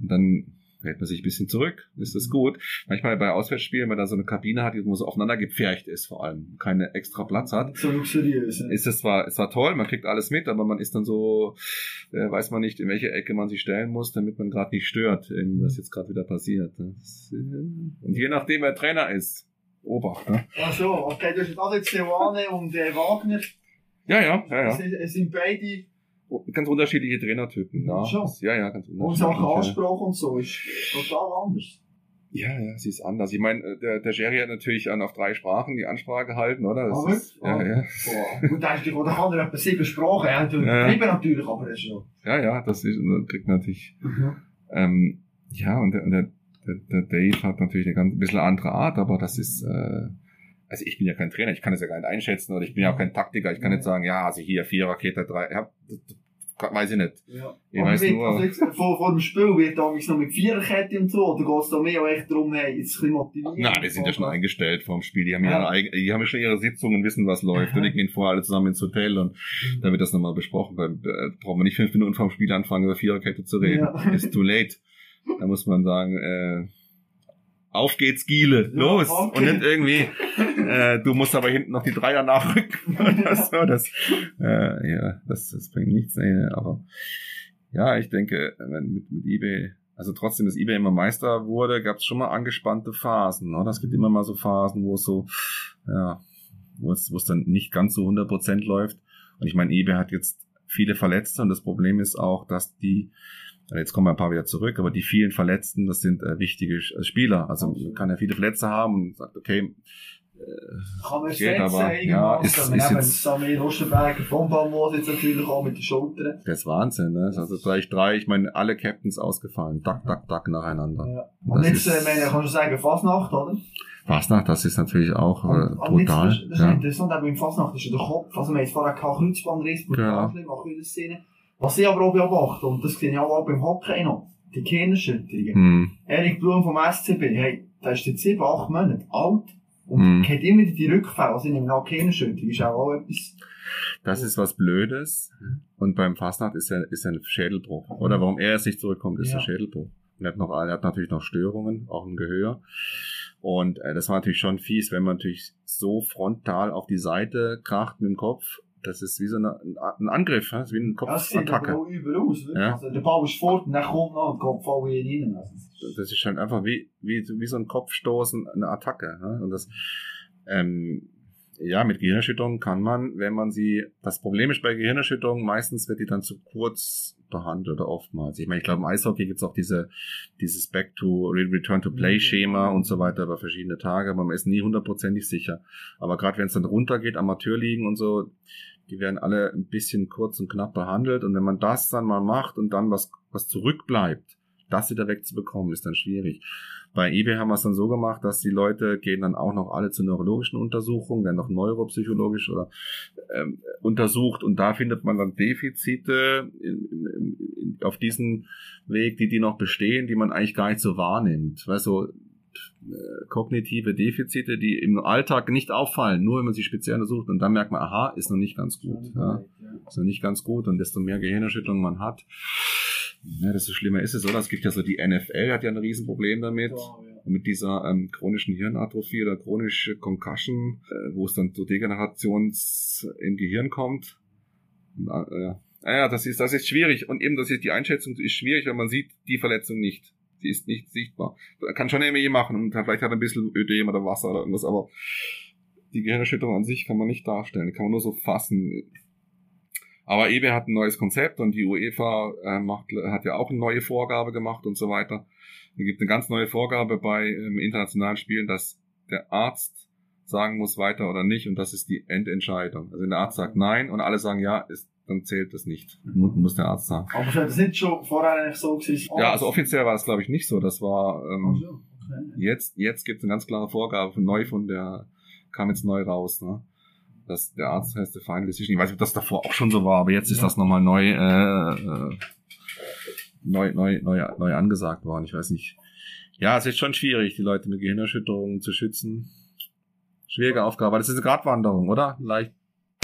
und dann hält man sich ein bisschen zurück, ist das gut. Manchmal bei Auswärtsspielen, wenn man da so eine Kabine hat, die so aufeinander gepfercht ist, vor allem keine extra Platz hat. So luxuriös. Ja. Ist es zwar, ist zwar toll, man kriegt alles mit, aber man ist dann so, äh, weiß man nicht, in welche Ecke man sich stellen muss, damit man gerade nicht stört, was jetzt gerade wieder passiert. Das, äh, und je nachdem, wer Trainer ist, Obacht. Ne? Ach so, okay, du hast jetzt Seoane und äh, Wagner. Ja, ja, ja, ja. Es sind beide ganz unterschiedliche Trainertypen. Ja, Schon. ja, ja, ganz unterschiedlich. Und Sachen Ansprache und so ist total anders. Ja, ja, sie ist anders. Ich meine, äh, der, der Jerry hat natürlich an auf drei Sprachen die Ansprache gehalten, oder? Das ah, ist, ja, ja. Boah. Und da ist oder kann er etwa sieben Sprachen. Er hat ja. Liebe natürlich, aber das schon. Ja, ja, das ist, das kriegt natürlich. Mhm. Ähm, ja, und der, und der, der, der Dave hat natürlich eine ganz ein bisschen andere Art, aber das ist, äh, also ich bin ja kein Trainer, ich kann es ja gar nicht einschätzen oder ich bin ja auch kein Taktiker, ich kann nicht sagen, ja, also hier vier Rakete, drei, ja, weiß ich nicht. Ja. Ich weiß nur. Also jetzt, vor, vor dem Spiel wird da noch mit Viererkette und so, oder geht es da mehr auch echt darum, hey, jetzt ein bisschen motivieren? Nein, die sind ja schon eingestellt vor dem Spiel, die haben ja, ihre, die haben ja schon ihre Sitzungen, wissen, was läuft, und die gehen vorher alle zusammen ins Hotel und mhm. da wird das nochmal besprochen, weil, äh, braucht man nicht fünf Minuten vor dem Spiel anfangen, über Viererkette zu reden. Ja. It's too late. Da muss man sagen, äh, auf geht's Giele, los. okay. Und nicht irgendwie, äh, du musst aber hinten noch die Dreier nachrücken oder so. Das, äh, ja, das, das bringt nichts. Nee, aber ja, ich denke, wenn mit, mit eBay, also trotzdem, dass eBay immer Meister wurde, gab es schon mal angespannte Phasen. Oder? Es gibt immer mal so Phasen, wo es so, ja, wo es, wo es dann nicht ganz so 100% läuft. Und ich meine, eBay hat jetzt viele Verletzte und das Problem ist auch, dass die Jetzt kommen ein paar wieder zurück, aber die vielen Verletzten, das sind äh, wichtige Spieler. Also man kann ja viele Verletzte haben und sagt, okay, kann man geht, aber ja, ist, ist, ist jetzt Samir Ruschenberger vom Baumhaus jetzt natürlich auch mit den Schultern. Das ist Wahnsinn, ne? Also gleich drei, ich meine, alle Captains ausgefallen, dack, dack, dack nacheinander. Ja. Und das jetzt, ist, äh, meine, kannst du sagen, Fasnacht, oder? Fasnacht, das ist natürlich auch äh, und, brutal. das, das ja. ist interessant, aber im Fasnacht ist ja der Kopf, also wir haben jetzt vorher keinen Kreuzbandriss, brutal, ja. auch in der Szene. Was ich aber auch beobachte, und das sehe ich auch beim Hockey noch, die Kehnerschütterungen. Hm. Erik Blum vom SCB, hey, der ist jetzt sieben, acht Monate alt und hm. hat immer die Rückfälle, also in einer Kehnerschütterung, ist auch, auch etwas... Das ist was Blödes. Und beim Fastnacht ist er, ist er ein Schädelbruch. Oder warum er nicht zurückkommt, ist ja. der Schädelbruch. Und er hat noch, er hat natürlich noch Störungen, auch im Gehör. Und äh, das war natürlich schon fies, wenn man natürlich so frontal auf die Seite kracht mit dem Kopf das ist wie so eine, ein Angriff, das ist wie eine Kopfattacke. Ja, übel aus, ja. also, der Ball ist fort und dann kommt noch ein Kopfball rein. Also, das ist halt einfach wie, wie, wie so ein Kopfstoßen, eine Attacke. Ne? Und das, ähm, ja, mit Gehirnerschütterung kann man, wenn man sie, das Problem ist bei Gehirnerschütterung, meistens wird die dann zu kurz behandelt oder oftmals. Ich meine, ich glaube, im Eishockey gibt's auch diese, dieses Back to, Return to Play Schema und so weiter über verschiedene Tage, aber man ist nie hundertprozentig sicher. Aber gerade wenn es dann runtergeht, Amateurligen und so, die werden alle ein bisschen kurz und knapp behandelt und wenn man das dann mal macht und dann was, was zurückbleibt, das wieder wegzubekommen, ist dann schwierig. Bei eBay haben wir es dann so gemacht, dass die Leute gehen dann auch noch alle zu neurologischen Untersuchungen, werden noch neuropsychologisch oder ähm, untersucht und da findet man dann Defizite in, in, in, auf diesen Weg, die die noch bestehen, die man eigentlich gar nicht so wahrnimmt. Weißt du, kognitive Defizite, die im Alltag nicht auffallen, nur wenn man sie speziell untersucht und dann merkt man, aha, ist noch nicht ganz gut. Ja, ist noch nicht ganz gut und desto mehr Gehirnerschütterung man hat, ja, desto schlimmer ist es, oder? Es gibt ja so die NFL, hat ja ein Riesenproblem damit. Ja. Mit dieser ähm, chronischen Hirnatrophie oder chronische Concussion, äh, wo es dann zu Degenerations im Gehirn kommt. äh, ja. ja, das ist, das ist schwierig. Und eben, das ist die Einschätzung ist schwierig, weil man sieht die Verletzung nicht. Die ist nicht sichtbar. Kann schon MRI machen und vielleicht hat er ein bisschen Ödem oder Wasser oder irgendwas, aber die Gehirnerschütterung an sich kann man nicht darstellen. Kann man nur so fassen aber EBE hat ein neues Konzept und die UEFA äh, macht, hat ja auch eine neue Vorgabe gemacht und so weiter. Es gibt eine ganz neue Vorgabe bei ähm, internationalen Spielen, dass der Arzt sagen muss, weiter oder nicht, und das ist die Endentscheidung. Also wenn der Arzt sagt nein und alle sagen ja, ist, dann zählt das nicht. Muss, muss der Arzt sagen. Aber das nicht schon vorher eigentlich so gewesen? Ja, also offiziell war das glaube ich nicht so. Das war ähm, oh, okay. jetzt, jetzt gibt es eine ganz klare Vorgabe von neu von der kam jetzt neu raus. Ne? dass der Arzt heißt der Final Decision. Ich weiß nicht, ob das davor auch schon so war, aber jetzt ist das nochmal neu, äh, äh, neu, neu, neu, neu angesagt worden. Ich weiß nicht. Ja, es ist schon schwierig, die Leute mit Gehirnerschütterungen zu schützen. Schwierige Aufgabe. Das ist eine Gratwanderung, oder? Leicht.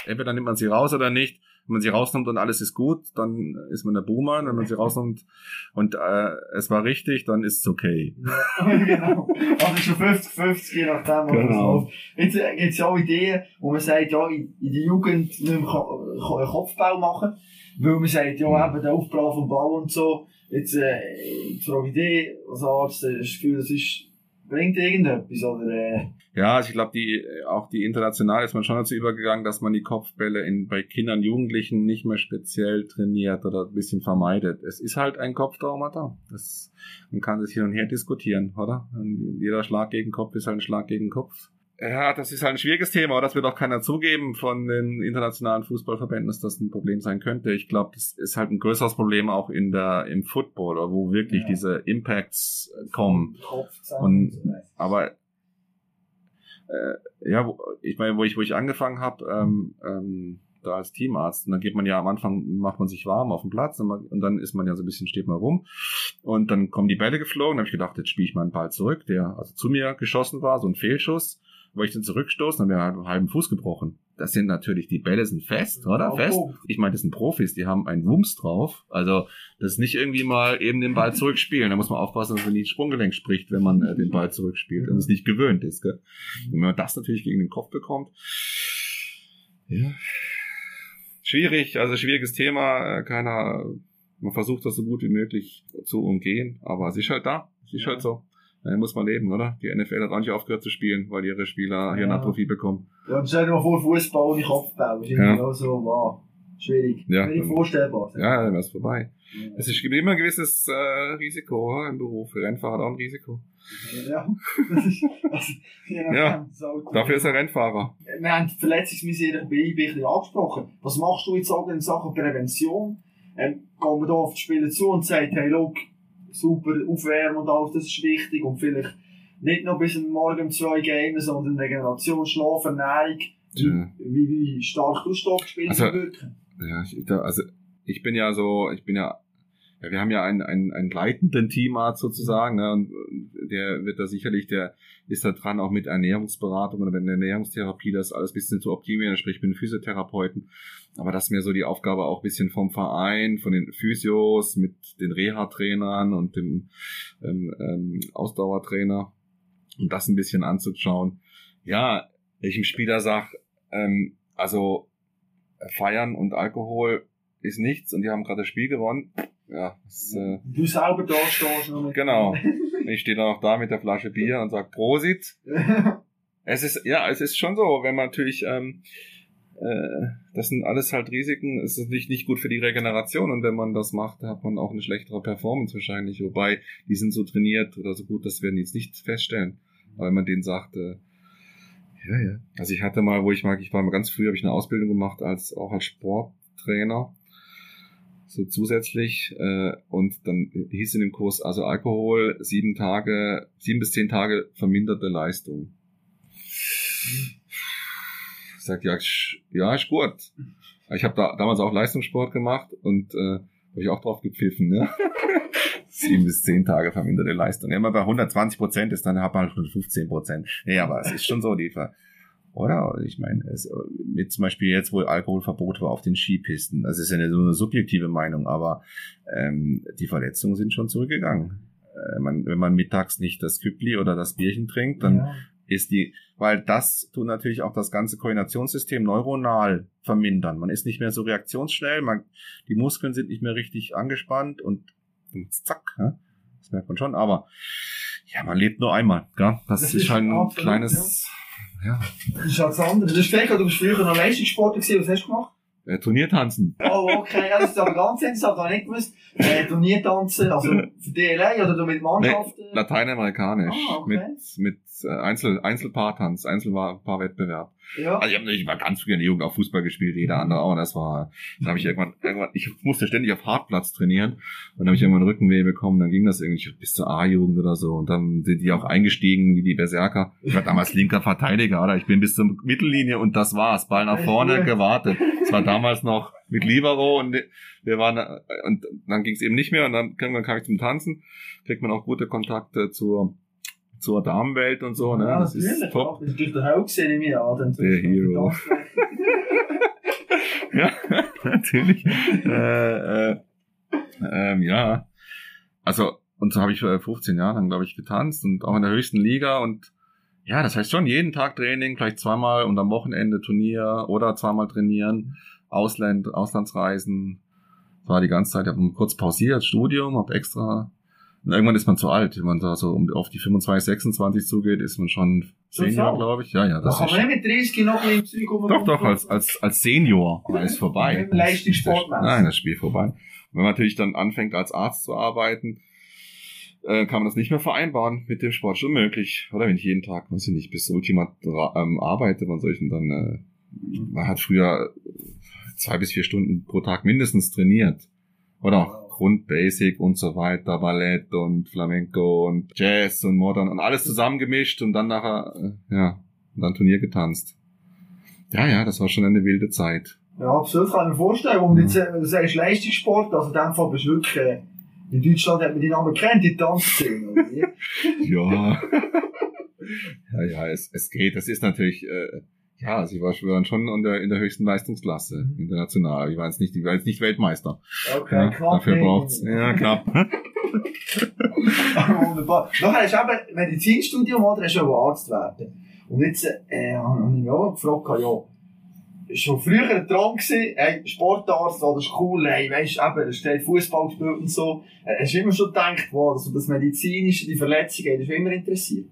Entweder nimmt man sie raus oder nicht. Wenn man sie rausnimmt und alles ist gut, dann ist man der Boomer. Und wenn man sie rausnimmt und äh, es war richtig, dann ist es okay. Ja, genau. Also schon 50-50, je nachdem, was genau. man Jetzt äh, gibt es ja auch Ideen, wo man sagt, ja, in, in der Jugend nicht mehr Kopfbau machen weil man sagt, ja, mhm. eben der Aufbau vom Bau und so. Jetzt, äh, die Frage Idee, als Arzt, äh, das Gefühl, das ist, bringt irgendetwas, oder, äh, ja, also ich glaube, die auch die international ist man schon dazu übergegangen, dass man die Kopfbälle in, bei Kindern, Jugendlichen nicht mehr speziell trainiert oder ein bisschen vermeidet. Es ist halt ein Kopftraumata. Das, man kann das hin und her diskutieren, oder? Jeder Schlag gegen Kopf ist halt ein Schlag gegen Kopf. Ja, das ist halt ein schwieriges Thema, aber das wird auch keiner zugeben von den internationalen Fußballverbänden, dass das ein Problem sein könnte. Ich glaube, das ist halt ein größeres Problem auch in der im Football, wo wirklich ja. diese Impacts kommen. Und, aber äh, ja, wo, ich meine, wo ich, wo ich angefangen habe, ähm, ähm, da als Teamarzt, und dann geht man ja am Anfang, macht man sich warm auf dem Platz und, man, und dann ist man ja so ein bisschen, steht man rum und dann kommen die Bälle geflogen, da habe ich gedacht, jetzt spiele ich mal einen Ball zurück, der also zu mir geschossen war, so ein Fehlschuss wo ich den zurückstoßen, dann wäre einen halben Fuß gebrochen. Das sind natürlich, die Bälle sind fest, oder? Oh, fest. Oh. Ich meine, das sind Profis, die haben einen Wumms drauf. Also, das ist nicht irgendwie mal eben den Ball zurückspielen. Da muss man aufpassen, dass man nicht Sprunggelenk spricht, wenn man äh, den Ball zurückspielt und es nicht gewöhnt ist. Gell? Und wenn man das natürlich gegen den Kopf bekommt, ja, schwierig, also schwieriges Thema. Äh, keiner, man versucht das so gut wie möglich zu umgehen, aber es ist halt da. Es ist ja. halt so. Da muss man leben, oder? Die NFL hat auch nicht aufgehört zu spielen, weil ihre Spieler hier ja. Hirnatrophie bekommen. Ja, und stell dir mal vor, Fußball ohne Kopfbau. Das ist ja. auch so, wow. Schwierig. Ja. Nicht vorstellbar. Ja, dann wäre es vorbei. Ja. Es ist immer ein gewisses äh, Risiko oder? im Beruf. Rennfahrer hat auch ein Risiko. Ja, das ist, also, ja. dafür ist er Rennfahrer. Wir haben die Verletzungsmisere bei ein bisschen angesprochen. Was machst du jetzt auch in Sachen Prävention? Ähm, gehen wir da auf die Spieler zu und sagen, hey, look, super aufwärmen und alles, das ist wichtig. Und vielleicht nicht noch bis morgen um zwei gehen, sondern Regeneration, Schlaf, Ernährung. Ja. Wie, wie stark du Stock gespielt also, wirken. Ja, also ich bin ja so, ich bin ja, ja wir haben ja einen, einen, einen leitenden Teamarzt sozusagen, ne, und der wird da sicherlich, der ist da dran, auch mit Ernährungsberatung oder mit Ernährungstherapie das alles bisschen zu optimieren, sprich ich bin Physiotherapeuten, aber das ist mir so die Aufgabe auch bisschen vom Verein, von den Physios, mit den Reha-Trainern und dem ähm, ähm, Ausdauertrainer, um das ein bisschen anzuschauen. Ja, ich im Spieler sag, ähm, also feiern und Alkohol ist nichts und die haben gerade das Spiel gewonnen. Ja, das, äh, Du selber da stehst noch genau. Ich stehe dann auch da mit der Flasche Bier und sag Prosit. Es ist, ja, es ist schon so, wenn man natürlich, ähm, äh, das sind alles halt Risiken, es ist nicht, nicht gut für die Regeneration und wenn man das macht, hat man auch eine schlechtere Performance wahrscheinlich, wobei die sind so trainiert oder so gut, das werden die jetzt nicht feststellen, weil man denen sagt, äh, ja, ja. Also ich hatte mal, wo ich mag, ich war mal ganz früh, habe ich eine Ausbildung gemacht als auch als Sporttrainer, so zusätzlich äh, und dann hieß in dem Kurs also Alkohol sieben Tage, sieben bis zehn Tage verminderte Leistung. Ich sag, ja, ja, ist gut. Ich habe da damals auch Leistungssport gemacht und äh, habe ich auch drauf gepfiffen, ne? Sieben bis zehn Tage verminderte Leistung. Man bei 120 Prozent ist, dann hat man schon 15 Prozent. Nee, aber es ist schon so, die oder? Ich meine, es, mit zum Beispiel jetzt, wo Alkoholverbot war auf den Skipisten, das ist ja eine, so eine subjektive Meinung, aber ähm, die Verletzungen sind schon zurückgegangen. Äh, man, wenn man mittags nicht das Küppli oder das Bierchen trinkt, dann Ja. ist die, weil das tut natürlich auch das ganze Koordinationssystem neuronal vermindern. Man ist nicht mehr so reaktionsschnell, man, die Muskeln sind nicht mehr richtig angespannt und zack, ja, das merkt man schon, aber ja, man lebt nur einmal, gell? Das, Das ist ist halt ein kleines ja. Das ist halt das andere. Das ist vielleicht, du bist früher noch Leistungssportler gewesen. Was hast du gemacht? Äh, Turniertanzen. Oh, okay. Ja, das ist aber ganz interessant. Das habe ich nicht gewusst. Äh, Turniertanzen, also für DLA oder du mit Mannschaften? Lateinamerikanisch. Ah, okay. Mit, mit äh, Einzel, Einzelpaartanz, Einzelpaarwettbewerb. Ja. Also ich habe ich war ganz früh in der Jugend auch Fußball gespielt, jeder andere auch. Und das war, dann habe ich irgendwann, irgendwann, ich musste ständig auf Hartplatz trainieren und dann habe ich irgendwann Rückenweh bekommen. Dann ging das irgendwie bis zur A-Jugend oder so. Und dann sind die auch eingestiegen wie die Berserker. Ich war damals linker Verteidiger, oder? Ich bin bis zur Mittellinie und das war's. Ball nach vorne, gewartet. Es war damals noch mit Libero und wir waren und dann ging es eben nicht mehr und dann irgendwann kam ich zum Tanzen, kriegt man auch gute Kontakte zur zur Damenwelt und so, ne? Ja, das natürlich. ist top. Das ist durch den Held gesehen in mir an. dann- Der Hero. ja, natürlich. äh, äh, ähm, ja. Also, und so habe ich äh, 15 Jahre lang, glaube ich, getanzt und auch in der höchsten Liga und ja, das heißt schon jeden Tag Training, vielleicht zweimal und am Wochenende Turnier oder zweimal trainieren, Ausland, Auslandsreisen. Das war die ganze Zeit, ich habe kurz pausiert, Studium, habe extra und irgendwann ist man zu alt. Wenn man da so um, auf die 25, 26 zugeht, ist man schon Senior, glaube ich. Ja, ja, Da das kann ist man nicht mit 30 noch im Zeug doch, doch, als, als, als Senior aber ist vorbei. Leistungssport? Nein, das Spiel vorbei. Und wenn man natürlich dann anfängt, als Arzt zu arbeiten, äh, kann man das nicht mehr vereinbaren mit dem Sport. Schon möglich. Oder wenn ich jeden Tag, weiß ich nicht, bis Ultima ähm, arbeite, ich denn dann, äh, man hat früher zwei bis vier Stunden pro Tag mindestens trainiert. Oder auch Grund, Basic und so weiter, Ballett und Flamenco und Jazz und Modern und alles zusammengemischt und dann nachher, äh, ja, und dann Turnier getanzt. Ja, ja, das war schon eine wilde Zeit. Ja, absolut, kann ich mir vorstellen. Und jetzt, äh, du sagst Leistungssport, also in dem Fall bist du wirklich, äh, in Deutschland hat man die Namen kennt, die Tanzszene, oder? Ja. ja, ja, es, es geht. Das ist natürlich, äh, ja, ich war schon in der, in der höchsten Leistungsklasse, international. Ich war jetzt nicht, ich war jetzt nicht Weltmeister. Okay, Ja, knapp. dafür nicht. braucht's, ja, knapp. Wunderbar. Nachher hast du eben Medizinstudium, oder? Hast du Arzt werden. Und jetzt, äh, habe ich mich auch gefragt, ja, schon früher ein Traum gewesen, hey, Sportarzt, oh, das ist cool, hey, weisst, eben, da steht Fußball gespielt und so. Äh, hast du immer schon gedacht, wow, also das Medizinische, die Verletzungen, das ist immer interessiert.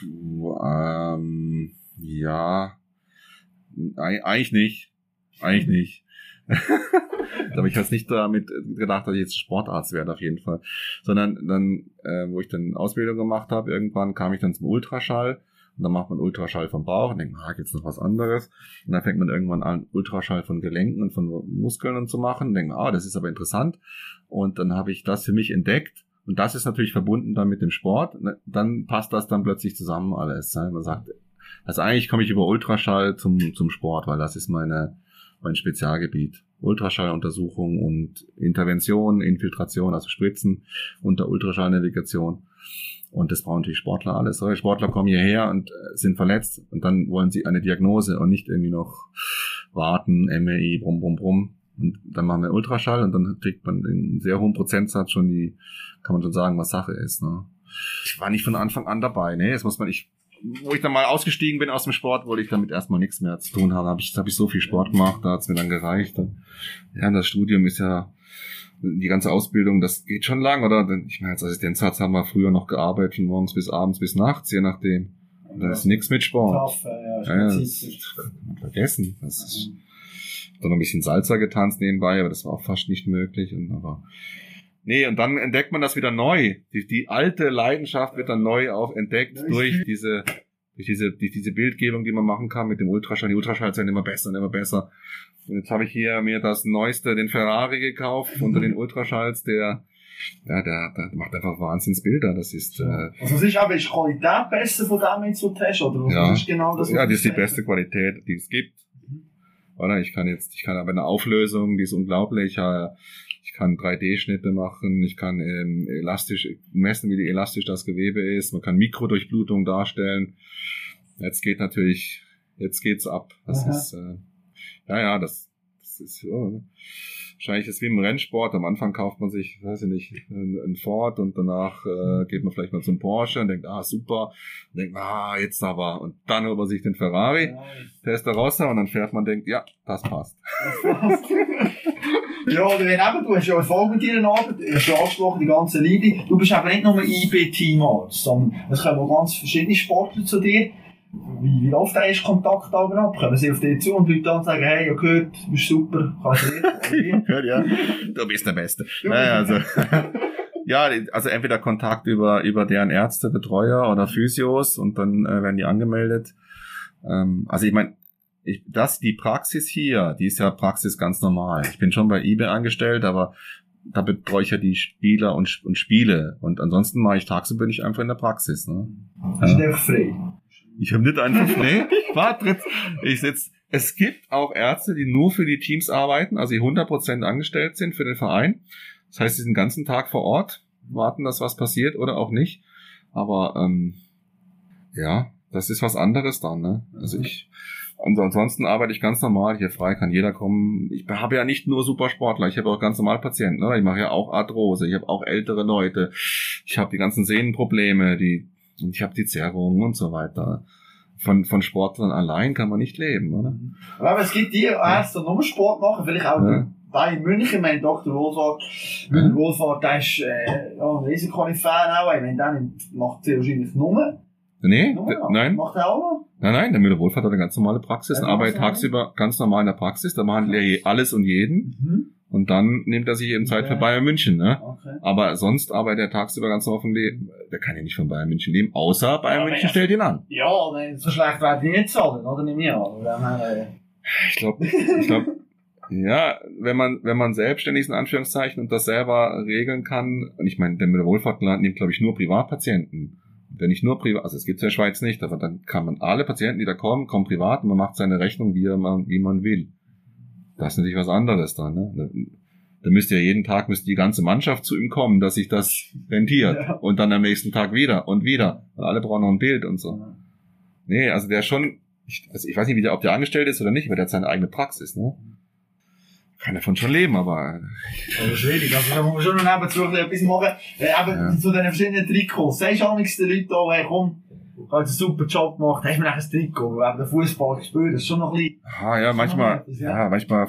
Puh, ähm, ja, Eig eigentlich nicht. Eigentlich nicht. da habe ich jetzt nicht damit gedacht, dass ich jetzt Sportarzt werde auf jeden Fall. Sondern dann, äh, wo ich dann Ausbildung gemacht habe, irgendwann kam ich dann zum Ultraschall und dann macht man Ultraschall vom Bauch und denkt, ah, gibt's noch was anderes? Und dann fängt man irgendwann an, Ultraschall von Gelenken und von Muskeln und zu machen und denkt, ah, das ist aber interessant. Und dann habe ich das für mich entdeckt. Und das ist natürlich verbunden dann mit dem Sport. Dann passt das dann plötzlich zusammen alles. ne? Man sagt, also eigentlich komme ich über Ultraschall zum, zum Sport, weil das ist meine, mein Spezialgebiet. Ultraschalluntersuchung und Intervention, Infiltration, also Spritzen unter Ultraschallnavigation. Und das brauchen natürlich Sportler alles. Solche Sportler kommen hierher und äh, sind verletzt und dann wollen sie eine Diagnose und nicht irgendwie noch warten, MRI, brumm, brumm, brumm. Und dann machen wir Ultraschall und dann kriegt man in sehr hohen Prozentsatz schon die, kann man schon sagen, was Sache ist. Ne? Ich war nicht von Anfang an dabei. Ne, jetzt muss man, ich wo ich dann mal ausgestiegen bin aus dem Sport, wollte ich damit erstmal nichts mehr zu tun haben. Habe ich, hab ich so viel Sport gemacht, da hat's mir dann gereicht. Und, ja, das Studium ist ja die ganze Ausbildung, das geht schon lang, oder? Ich meine, als Assistenzarzt haben wir früher noch gearbeitet, von morgens bis abends bis nachts, je nachdem. Da ist nichts mit Sport. Tough, ja, Ja, ja, vergessen. Das ist, dann noch ein bisschen Salsa getanzt nebenbei, aber das war auch fast nicht möglich. Und aber nee, und dann entdeckt man das wieder neu. Die, die alte Leidenschaft wird dann neu auch entdeckt durch diese durch diese durch diese Bildgebung, die man machen kann mit dem Ultraschall. Die Ultraschalls werden immer besser und immer besser. Und jetzt habe ich hier mir das neueste, den Ferrari gekauft unter den Ultraschalls, der ja, der, der macht einfach Wahnsinnsbilder. Das ist äh, Also was ist aber, ist Qualität besser von dem jetzt, was du hast, oder Ja. ist genau das? ja, das ist die beste Qualität, die es gibt. Oder ich kann jetzt, ich kann aber eine Auflösung, die ist unglaublich. äh, Ich kann 3D-Schnitte machen, ich kann ähm, elastisch messen, wie elastisch das Gewebe ist. Man kann Mikrodurchblutung darstellen. Jetzt geht natürlich, jetzt geht's ab. Das Aha. ist, äh, ja, ja, das, das ist, ja, wahrscheinlich ist wie im Rennsport. Am Anfang kauft man sich, weiß ich nicht, einen einen Ford und danach äh, geht man vielleicht mal zum Porsche und denkt, ah, super. Und denkt, ah, jetzt aber. Und dann holt man sich den Ferrari, da raus und dann fährt man und denkt, ja, das passt. ja, oder wenn eben, du hast ja Erfolg mit deiner Arbeit, du hast schon angesprochen, die ganze Liebe. Du bist eben nicht nur IB-Teamarzt, sondern es kommen auch ganz verschiedene Sportler zu dir. Wie, wie läuft der erste Kontakt aber ab? Kommen sie auf dich zu und Leute dann sagen, hey, ich gehört, du bist super, kannst du reden? Ja, du bist der Beste. Naja, also, ja, also entweder Kontakt über, über deren Ärzte, Betreuer oder Physios und dann äh, werden die angemeldet. Ähm, also ich meine, ich, das, die Praxis hier, die ist ja Praxis ganz normal. Ich bin schon bei eBay angestellt, aber da betreue ich ja die Spieler und, und Spiele. Und ansonsten mache ich tagsüber bin ich einfach in der Praxis. Ne? Ist einfach frei. Ich habe nicht einfach, nee, warte jetzt. Ich sitz, es gibt auch Ärzte, die nur für die Teams arbeiten, also die 100% angestellt sind für den Verein. Das heißt, sie sind den ganzen Tag vor Ort, warten, dass was passiert oder auch nicht. Aber ähm, ja, das ist was anderes dann. Ne? Also ich, und ansonsten arbeite ich ganz normal hier frei, kann jeder kommen. Ich habe ja nicht nur Supersportler, ich habe auch ganz normal Patienten. Ne? Ich mache ja auch Arthrose, ich habe auch ältere Leute, ich habe die ganzen Sehnenprobleme, die und ich habe die Zerrungen und so weiter. Von, von Sportlern allein kann man nicht leben, oder? Aber es gibt die Ärzte, die nur Sport machen, vielleicht auch Ja. in München, mein Dr. Wohlfahrt, Ja. Wohlfahrt, der ist äh, ja, ein Riesenqualifan auch, ich meine, der macht wahrscheinlich nur, Nee, d- noch. nein, Macht er auch noch? nein, nein, der Müller-Wohlfahrt hat eine ganz normale Praxis, Ja, und arbeitet tagsüber ganz normal in der Praxis, da machen wir je- alles und jeden Mhm. und dann nimmt er sich eben Zeit für Ja. Bayern München, ne? Okay. Aber sonst arbeitet er tagsüber ganz normal vom Leben. Der kann ja nicht von Bayern München leben, außer Bayern Aber München ja. stellt ihn an. Ja, nein, so schlecht werden die nicht zahlen, oder? Ich an. Oder? Äh, Ich glaube, ich glaube, ja, wenn man, wenn man selbstständig ist, in Anführungszeichen, und das selber regeln kann, und ich meine, der Müller-Wohlfahrt nimmt, glaube ich, nur Privatpatienten. Wenn ich nur privat, also es gibt in der Schweiz nicht, aber dann kann man alle Patienten, die da kommen, kommen privat und man macht seine Rechnung, wie man, wie man will. Das ist natürlich was anderes dann, ne? Da müsste ja jeden Tag müsste die ganze Mannschaft zu ihm kommen, dass sich das rentiert. Ja. Und dann am nächsten Tag wieder und wieder. Und alle brauchen noch ein Bild und so. Nee, also der schon, ich, also ich weiß nicht, wie der, ob der angestellt ist oder nicht, aber der hat seine eigene Praxis, ne? Kann davon schon leben, aber Aber schwierig, also da muss man schon noch nebenzu ein bisschen etwas machen. Äh, eben Ja. zu den verschiedenen Trikots. Sagst du amigs den Leuten auch, hey komm, ich habe einen super Job gemacht, hast du mir noch ein Trikot, weil eben der Fußball gespielt, das ist schon noch ein bisschen, ah, ja, manchmal, etwas, ja. ja, manchmal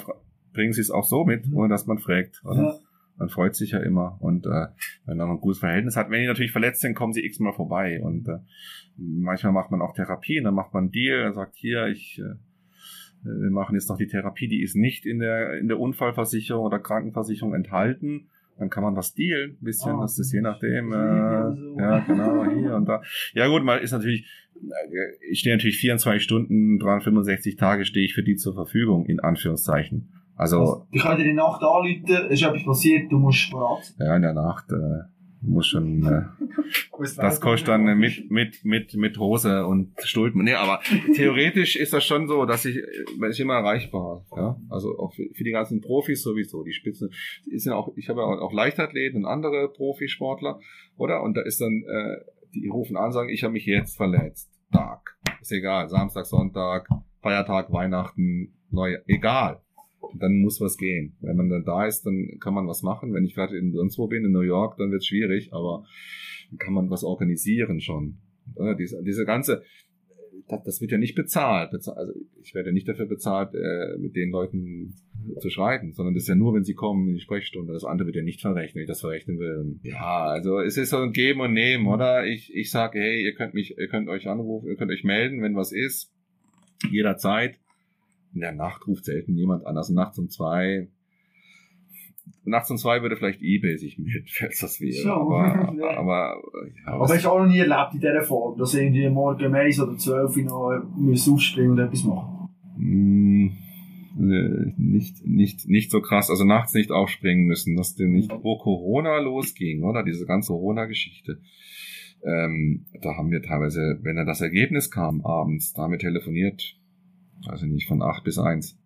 bringen sie es auch so mit, ohne dass man fragt. Oder? ja. Man freut sich ja immer und äh, wenn man ein gutes Verhältnis hat, wenn die natürlich verletzt sind, kommen sie x-mal vorbei und äh, manchmal macht man auch Therapie, dann macht man einen Deal, er sagt hier, ich äh, wir machen jetzt noch die Therapie, die ist nicht in der in der Unfallversicherung oder Krankenversicherung enthalten. Dann kann man was dealen, ein bisschen, Ah, das ist je nachdem, äh, so. ja genau, hier und da. Ja gut, mal ist natürlich, äh, ich stehe natürlich 24 Stunden, 365 Tage stehe ich für die zur Verfügung, in Anführungszeichen. Also Also, ich kann dir in der Nacht anrufen, es ist etwas passiert, du musst sein. ja, in der Nacht äh, muss schon, äh, das kostet dann mit mit mit mit Hose und Stulpen. Nee, aber theoretisch ist das schon so, dass ich, man ist immer erreichbar. Ja, also auch für, für die ganzen Profis sowieso. Die Spitzen ist ja auch, ich habe ja auch Leichtathleten und andere Profisportler, oder? Und da ist dann, äh, die rufen an, sagen, ich habe mich jetzt verletzt. Tag, ist egal, Samstag, Sonntag, Feiertag, Weihnachten, Neujahr, egal. Dann muss was gehen. Wenn man dann da ist, dann kann man was machen. Wenn ich gerade in sonst wo bin, in New York, dann wird es schwierig, aber dann kann man was organisieren schon. Oder? Diese, diese ganze, das, das wird ja nicht bezahlt. Also ich werde nicht dafür bezahlt, äh, mit den Leuten zu schreiben, sondern das ist ja nur, wenn sie kommen in die Sprechstunde. Das andere wird ja nicht verrechnet, wenn ich das verrechnen will. Ja, also es ist so ein Geben und Nehmen, oder? Ich, ich sage, hey, ihr könnt mich, ihr könnt euch anrufen, ihr könnt euch melden, wenn was ist. Jederzeit. In der Nacht ruft selten jemand an. Also nachts um zwei nachts um zwei würde vielleicht eBay sich melden, falls das wäre. So, aber, ja. aber, ja, aber ich auch noch nie erlebt in dieser Form, dass irgendwie morgen um eins oder zwölf noch müssen aufspringen und etwas machen. Mm, nicht, nicht, nicht so krass, also nachts nicht aufspringen müssen, dass denn nicht, wo Corona losging, oder? Diese ganze Corona-Geschichte. Ähm, da haben wir teilweise, wenn da das Ergebnis kam abends, da haben wir telefoniert, also nicht von acht bis eins.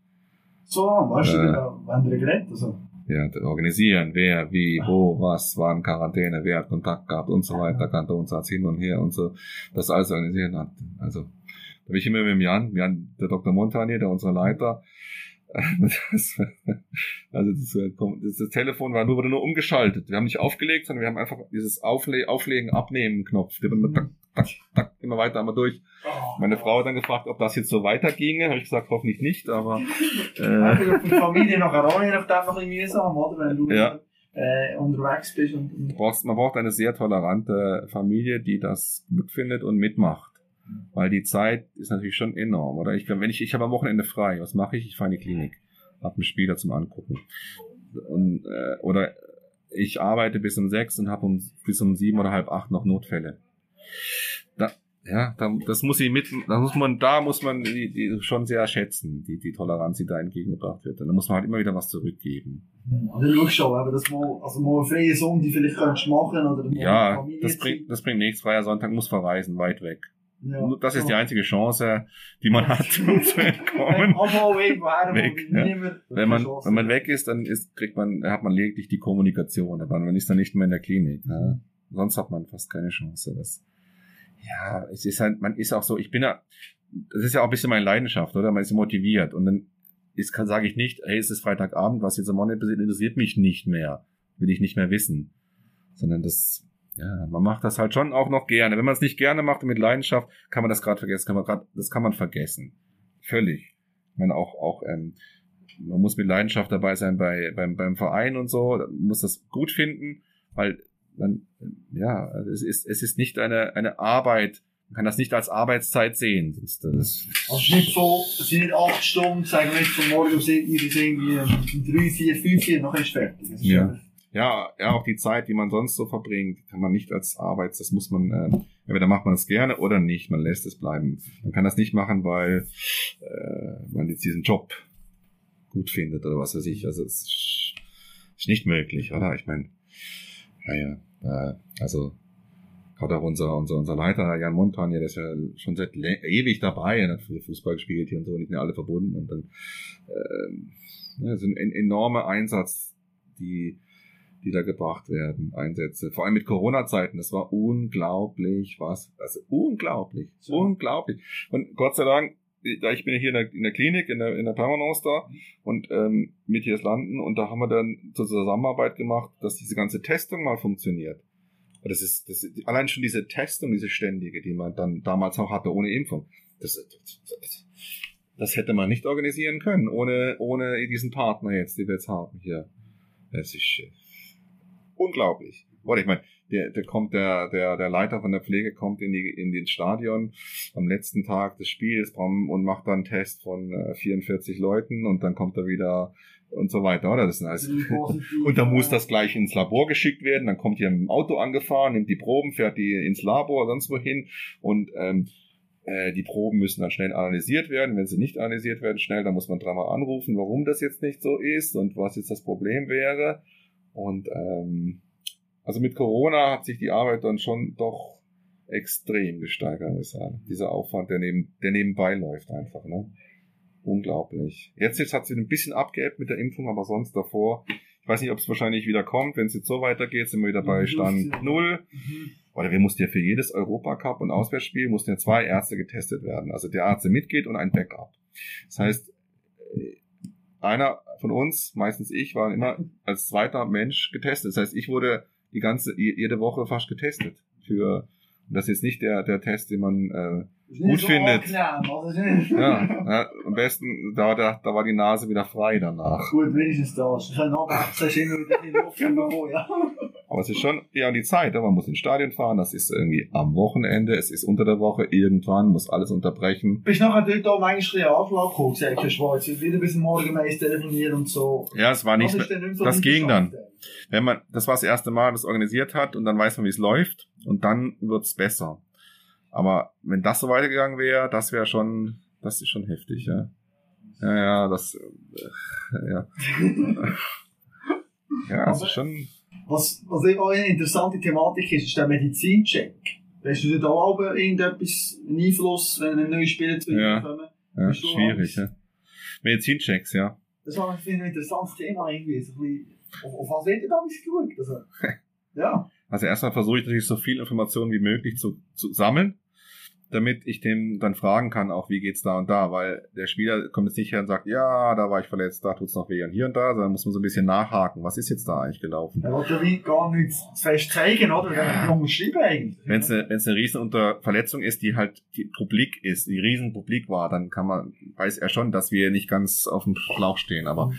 So, weißt du, äh, wann der geredet, also? ja, organisieren, wer, wie, wo, was, war in Quarantäne, wer hat Kontakt gehabt und so weiter, als hin und her und so, das alles organisieren hat. Also, da bin ich immer mit dem Jan, Jan, der Dr. Montagnier, der unser Leiter, das, also das, das, das, Telefon war nur, wurde nur umgeschaltet. Wir haben nicht aufgelegt, sondern wir haben einfach dieses Aufle Auflegen, Abnehmen Knopf. Der wird tak, tak, tak, immer weiter, einmal durch. Meine Frau hat dann gefragt, ob das jetzt so weiterginge. Habe ich gesagt, hoffentlich nicht, aber. Äh, die Familie noch erreichen, dem noch irgendwie mühsam, oder? Wenn du ja. äh, unterwegs bist. Und, und man braucht eine sehr tolerante Familie, die das gut findet und mitmacht. Weil die Zeit ist natürlich schon enorm, oder? Ich, wenn ich, ich habe am Wochenende frei, was mache ich? Ich fahre in die Klinik, habe einen Spieler zum Angucken. Und, äh, oder ich arbeite bis um sechs und habe um, bis um sieben oder halb acht noch Notfälle. Da, ja, da, das muss ich mit, da muss man, da muss man die, die schon sehr schätzen, die, die Toleranz, die da entgegengebracht wird. Und da muss man halt immer wieder was zurückgeben. Also schau schon, aber das mal, also mal eine freie Sonntag vielleicht könntest du machen oder Ja, das bringt, das bringt nichts. Freier Sonntag muss verreisen, weit weg. Ja, das ist die einzige Chance, die man hat, um zu entkommen. weg, ja. Wenn man, wenn man weg ist, dann ist, kriegt man, hat man lediglich die Kommunikation, aber man ist dann nicht mehr in der Klinik. Mhm. Ja. Sonst hat man fast keine Chance. Das, ja, es ist halt, man ist auch so, ich bin ja, das ist ja auch ein bisschen meine Leidenschaft, oder? Man ist motiviert und dann ist, kann, sage ich nicht, hey, es ist Freitagabend, was jetzt am Wochenende passiert, interessiert mich nicht mehr, will ich nicht mehr wissen, sondern das ja, man macht das halt schon auch noch gerne. Wenn man es nicht gerne macht und mit Leidenschaft, kann man das gerade vergessen. Kann man grad, das kann man vergessen. Völlig. Ich meine auch, auch ähm, man muss mit Leidenschaft dabei sein bei, beim, beim Verein und so, man muss das gut finden, weil dann, ja, es ist, es ist nicht eine, eine Arbeit, man kann das nicht als Arbeitszeit sehen. Das, das also nicht so, es sind nicht acht Stunden, sagen wir nicht von morgen um 7 Uhr bis irgendwie um 3, 4, 5 Uhr, noch ist fertig. Ist ja ja, ja, auch die Zeit, die man sonst so verbringt, kann man nicht als Arbeits, das muss man, äh, entweder macht man es gerne oder nicht, man lässt es bleiben. Man kann das nicht machen, weil äh, man jetzt diesen Job gut findet oder was weiß ich. Also es ist nicht möglich, oder? Ich meine, naja, äh, also gerade auch unser, unser, unser Leiter, Jan Montagne, der ist ja schon seit ewig dabei und hat Fußball gespielt hier und so, nicht mehr alle verbunden und dann äh, ja, sind ein enormer Einsatz, die die da gebracht werden, Einsätze. Vor allem mit Corona-Zeiten, das war unglaublich, was, also unglaublich, so. unglaublich. Und Gott sei Dank, ich bin hier in der, in der Klinik, in der, in der Permanence da und ähm, mit hier landen und da haben wir dann zur Zusammenarbeit gemacht, dass diese ganze Testung mal funktioniert. Und das ist, das ist allein schon diese Testung, diese ständige, die man dann damals auch hatte ohne Impfung. Das, das, das, das hätte man nicht organisieren können ohne ohne diesen Partner jetzt, die wir jetzt haben hier. Es ist unglaublich. Oder ich meine, der, der kommt, der, der, der Leiter von der Pflege kommt in die, in den Stadion am letzten Tag des Spiels und macht dann einen Test von 44 äh, Leuten und dann kommt er wieder und so weiter, oder? Das sind alles. und dann muss das gleich ins Labor geschickt werden, dann kommt hier im Auto angefahren, nimmt die Proben, fährt die ins Labor, sonst wohin und ähm, äh, die Proben müssen dann schnell analysiert werden. Wenn sie nicht analysiert werden schnell, dann muss man dreimal anrufen, warum das jetzt nicht so ist und was jetzt das Problem wäre. Und ähm, also mit Corona hat sich die Arbeit dann schon doch extrem gesteigert, muss ich sagen. Dieser Aufwand, der, neben, der nebenbei läuft einfach, ne? Unglaublich. Jetzt, jetzt hat sie ein bisschen abgeebbt mit der Impfung, aber sonst davor, ich weiß nicht, ob es wahrscheinlich wieder kommt. Wenn es jetzt so weitergeht, sind wir wieder bei Stand null. Mhm. Oder wir mussten ja für jedes Europacup und Auswärtsspiel mussten ja zwei Ärzte getestet werden. Also der Arzt, der mitgeht und ein Backup. Das heißt, einer von uns, meistens ich, war immer als zweiter Mensch getestet. Das heißt, ich wurde die ganze, jede Woche fast getestet für Das ist nicht der, der Test, den man äh, gut so findet. Ja, ja, am besten, da, da, da war die Nase wieder frei danach. Gut, wenigstens das. Ich noch immer wieder in die Luft ja. Aber es ist schon ja die Zeit, man muss ins Stadion fahren, das ist irgendwie am Wochenende, es ist unter der Woche, irgendwann muss alles unterbrechen. Bist du nachher dort auch manchmal Anschlag gekommen, hast, wo jetzt wieder bis morgen meist telefonieren und so. Ja, es war nicht, nicht so das ging dann. Wenn man, das war das erste Mal, das organisiert hat und dann weiß man, wie es läuft und dann wird's besser. Aber wenn das so weitergegangen wäre, das wäre schon, das ist schon heftig, ja. Ja, ja, das, äh, ja. ja, das ist schon, was, was auch eine interessante Thematik ist, ist der Medizincheck. Hast du da auch irgendetwas, einen Einfluss, wenn ein neuer Spieler zu ja. kommen? Ja, schwierig, ja. Medizinchecks, ja. Das war ein interessantes Thema irgendwie. So ein bisschen, auf, auf was wird ihr da geschaut? Also, ja. Also erstmal versuche ich natürlich so viel Informationen wie möglich zu, zu sammeln damit ich dem dann fragen kann, auch wie geht's da und da, weil der Spieler kommt jetzt nicht her und sagt, ja, da war ich verletzt, da tut's noch weh und hier und da, sondern muss man so ein bisschen nachhaken, was ist jetzt da eigentlich gelaufen? Er ja wie gar nichts fest zeigen, oder? Ja. muss schreiben eigentlich. Wenn es eine, wenn's eine riesen Verletzung ist, die halt die publik ist, die riesen publik war, dann kann man, weiß er schon, dass wir nicht ganz auf dem Schlauch stehen, aber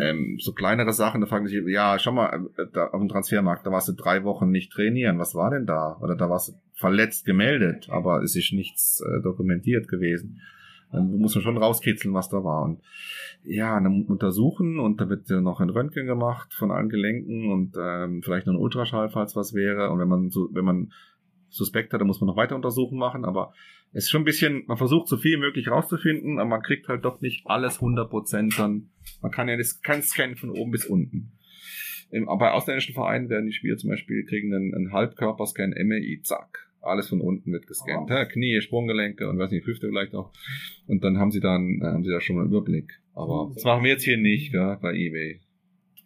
ähm, so kleinere Sachen, da fragen sich, ja, schau mal, äh, da auf dem Transfermarkt, da warst du drei Wochen nicht trainieren, was war denn da? Oder da warst du verletzt gemeldet, aber es ist nichts äh, dokumentiert gewesen. Dann muss man schon rauskitzeln, was da war. Und ja, dann untersuchen und da wird noch ein Röntgen gemacht von allen Gelenken und ähm, vielleicht noch ein Ultraschall, falls was wäre. Und wenn man so, wenn man Suspekt hat, dann muss man noch weiter Untersuchen machen. Aber es ist schon ein bisschen, man versucht so viel möglich rauszufinden, aber man kriegt halt doch nicht alles 100% dann. Man kann ja das kein Scan von oben bis unten. Bei ausländischen Vereinen werden die Spieler zum Beispiel kriegen einen, einen Halbkörperscan MRI, zack. Alles von unten wird gescannt. Oh. Knie, Sprunggelenke und weiß nicht, Hüfte vielleicht auch. Und dann haben sie dann, äh, haben sie da schon mal einen Überblick. Aber das machen wir jetzt hier nicht, gell, bei eBay.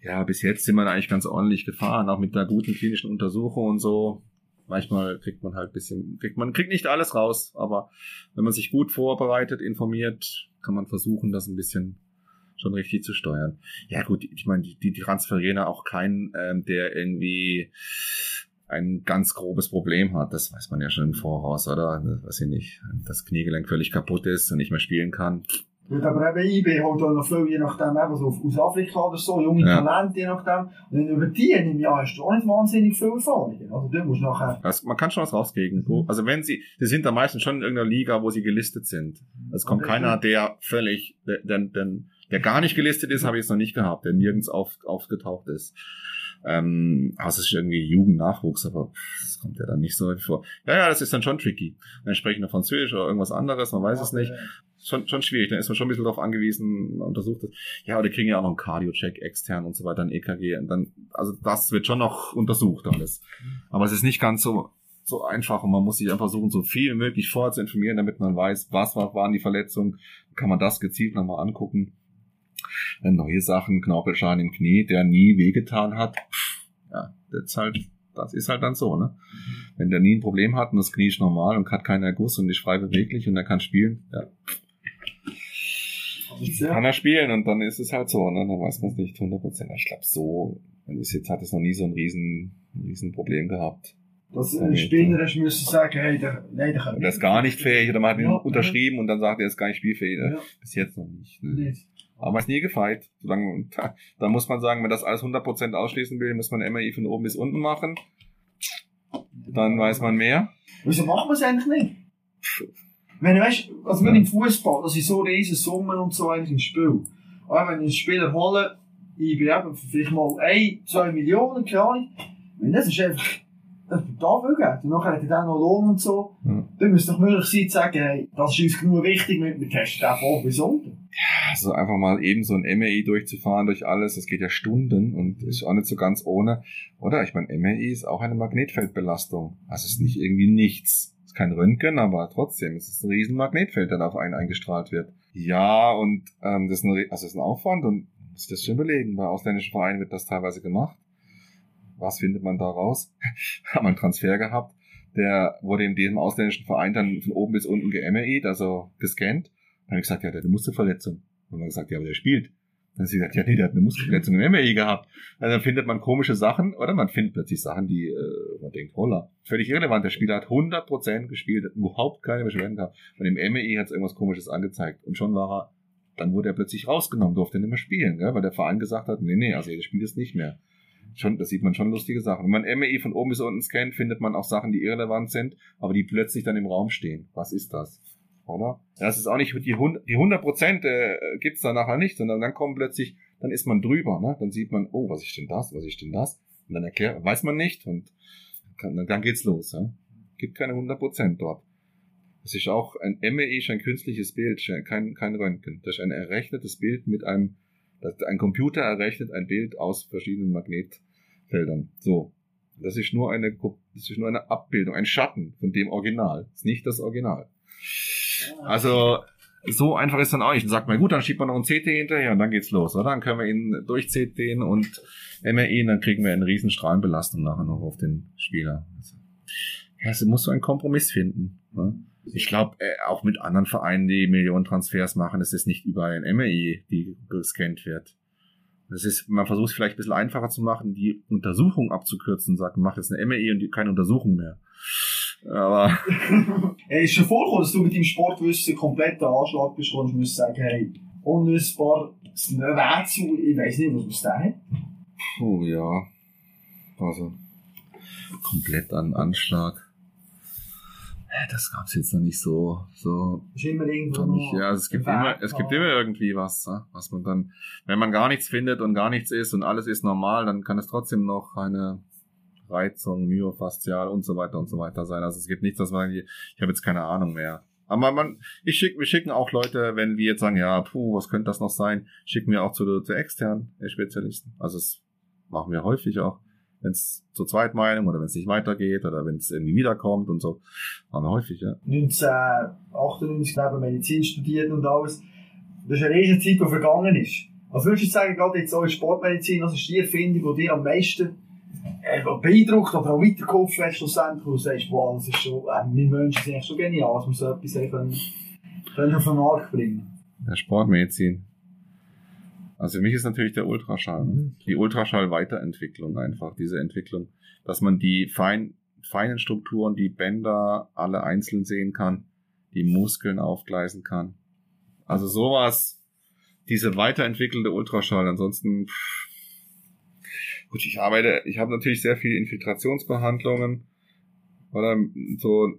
Ja, bis jetzt sind wir eigentlich ganz ordentlich gefahren, auch mit einer guten klinischen Untersuchung und so. Manchmal kriegt man halt bisschen, kriegt man kriegt nicht alles raus, aber wenn man sich gut vorbereitet, informiert, kann man versuchen, das ein bisschen schon richtig zu steuern. Ja gut, ich meine, die, die transferieren auch keinen, ähm, der irgendwie ein ganz grobes Problem hat. Das weiß man ja schon im Voraus, oder? Das weiß ich nicht. Das Kniegelenk völlig kaputt ist und nicht mehr spielen kann. Gut, aber eben IB holt auch noch viel, je nachdem, eben so aus Afrika oder so, junge ja. Talente, je nachdem. Und über die im Jahr hast du auch nicht wahnsinnig viel Erfahrung. Also du musst nachher... Also, man kann schon was rauskriegen. Mhm. Also wenn sie, sie sind da meistens schon in irgendeiner Liga, wo sie gelistet sind. Es kommt keiner, der völlig, denn, denn der gar nicht gelistet ist, habe ich jetzt noch nicht gehabt, der nirgends auf, aufgetaucht ist. Ähm, aber es ist irgendwie Jugendnachwuchs, aber das kommt ja dann nicht so häufig vor. Ja, ja, das ist dann schon tricky. Dann sprechen wir Französisch oder irgendwas anderes, man weiß es nicht. Schon, schon schwierig, dann ist man schon ein bisschen darauf angewiesen, man untersucht das. Ja, oder kriegen ja auch noch einen Cardio-Check extern und so weiter, ein EKG. Und dann, also das wird schon noch untersucht alles. Aber es ist nicht ganz so, so einfach und man muss sich einfach versuchen, so viel möglich vorher zu informieren, damit man weiß, was waren die Verletzungen, kann man das gezielt nochmal angucken neue Sachen, Knorpelschaden im Knie, der nie wehgetan hat. Pff, ja, das ist halt, das ist halt dann so, ne? Wenn der nie ein Problem hat und das Knie ist normal und hat keinen Erguss und ist frei beweglich und er kann spielen, ja. Kann er spielen und dann ist es halt so, ne? Dann weiß man es nicht 100%. Ich glaube, so, jetzt hat es noch nie so ein riesen, riesen Problem gehabt. Dass ein Spieler ist, müssen sagen, hey, der, nein, der kann Der ist gar nicht fähig, oder man hat ihn ja, unterschrieben und dann sagt er, er ist gar nicht spielfähig. Ja. Bis jetzt noch nicht. Ne? Nicht. Aber es nie gefeit. Solange, da, da muss man sagen, wenn das alles 100% ausschließen will, muss man MRI von oben bis unten machen. Dann weiß man mehr. Wieso machen wir es eigentlich nicht? Wenn du weißt, also ja. im Fußball, das sind so riesen Summen und so eigentlich im Spiel. Aber wenn ich einen Spieler hole, ich bin eben vielleicht mal 1, 2 Millionen, keine Ahnung. Wenn das ist einfach das da viel Geld. Und nachher hat er dann noch Lohn und so. Ja. Dann müsste doch möglich sein, zu sagen, hey, das ist uns genug wichtig, wir, wir testen den voll bis unten. Ja, also einfach mal eben so ein MRI durchzufahren durch alles, das geht ja Stunden und ist auch nicht so ganz ohne. Oder? Ich meine, MRI ist auch eine Magnetfeldbelastung. Also es ist nicht irgendwie nichts. Es ist kein Röntgen, aber trotzdem, es ist ein riesen Magnetfeld, das auf einen eingestrahlt wird. Ja, und ähm, das, ist ein, also das ist ein Aufwand und muss ich das schon überlegen. Bei ausländischen Vereinen wird das teilweise gemacht was findet man da raus? Haben einen Transfer gehabt, der wurde in diesem ausländischen Verein dann von oben bis unten ge also gescannt. Dann habe ich gesagt, ja, der hat eine Muskelverletzung. Dann haben wir gesagt, ja, aber der spielt. Dann hat sie gesagt, ja, nee, der hat eine Muskelverletzung im MRI gehabt. Also dann findet man komische Sachen, oder man findet plötzlich Sachen, die äh, man denkt, holla, völlig irrelevant. Der Spieler hat 100% gespielt, hat überhaupt keine Beschwerden gehabt. Und im MRI hat es irgendwas komisches angezeigt. Und schon war er, dann wurde er plötzlich rausgenommen, durfte nicht mehr spielen, gell? weil der Verein gesagt hat, nee, nee, also das Spiel ist nicht mehr. Schon, da sieht man schon lustige Sachen. Wenn man MRI von oben bis unten scannt, findet man auch Sachen, die irrelevant sind, aber die plötzlich dann im Raum stehen. Was ist das? Oder? Das ist auch nicht die 100, die 100 Prozent äh, gibt's da nachher nicht, sondern dann kommen plötzlich, dann ist man drüber, ne? Dann sieht man, oh, was ist denn das, was ist denn das? Und dann erklärt, weiß man nicht und kann, dann geht's los. Ja? Gibt keine 100 Prozent dort. Das ist auch ein MEI, ist ein künstliches Bild, kein, kein Röntgen. Das ist ein errechnetes Bild mit einem, ein Computer errechnet ein Bild aus verschiedenen Magnetfeldern. So. Das ist nur eine, das ist nur eine Abbildung, ein Schatten von dem Original. Das ist nicht das Original. Also so einfach ist dann auch nicht. Dann sagt man, gut, dann schiebt man noch ein CT hinterher und dann geht's los. Oder? Dann können wir ihn durch CT und MRI und dann kriegen wir eine riesen Strahlenbelastung nachher noch auf den Spieler. Also, ja, es muss so einen Kompromiss finden. Ne? Ich glaube, äh, auch mit anderen Vereinen, die Millionen Transfers machen, es ist nicht überall ein MRI, die gescannt wird. Das ist, man versucht es vielleicht ein bisschen einfacher zu machen, die Untersuchung abzukürzen und sagt, man macht jetzt eine MRI und keine Untersuchung mehr. Aber. hey, ist schon vorgekommen, dass du mit deinem Sportwissen komplett den Anschlag bist und musst sagen, hey, unlösbar, das Rätsel, ich weiß nicht, was man da hat. Puh, ja. Also, komplett an Anschlag. Das gab's jetzt noch nicht so, so. Ist immer irgendwo nicht, Ja, also es gibt immer, es gibt immer irgendwie was, ne? was man dann, wenn man gar nichts findet und gar nichts ist und alles ist normal, dann kann es trotzdem noch eine Reizung, myofaszial und so weiter und so weiter sein. Also es gibt nichts, dass man, ich habe jetzt keine Ahnung mehr. Aber man, ich schick, wir schicken auch Leute, wenn wir jetzt sagen, ja, puh, was könnte das noch sein, schicken wir auch zu, zu externen Spezialisten. Also das machen wir häufig auch, wenn es zur Zweitmeinung oder wenn es nicht weitergeht oder wenn es irgendwie wiederkommt und so. Machen wir häufig, ja. 1998, glaube ich, Medizin studiert und alles. Das ist eine riesige Zeit, die vergangen ist. Was würdest du sagen, gerade jetzt so in Sportmedizin, was ist die Erfindung, die dir am meisten äh, beeindruckt oder auch weitergeholfen hast, schlussendlich, wo du sagst, wow, das ist schon, äh, wir Menschen sind echt so genial, dass wir so etwas können, können auf den Markt bringen. Der Sportmedizin. Also für mich ist natürlich der Ultraschall. Mhm. Die Ultraschall-Weiterentwicklung einfach, diese Entwicklung, dass man die fein, feinen Strukturen, die Bänder alle einzeln sehen kann, die Muskeln aufgleisen kann. Also sowas, diese weiterentwickelte Ultraschall. Ansonsten pff, Gut, ich arbeite, ich habe natürlich sehr viele Infiltrationsbehandlungen oder so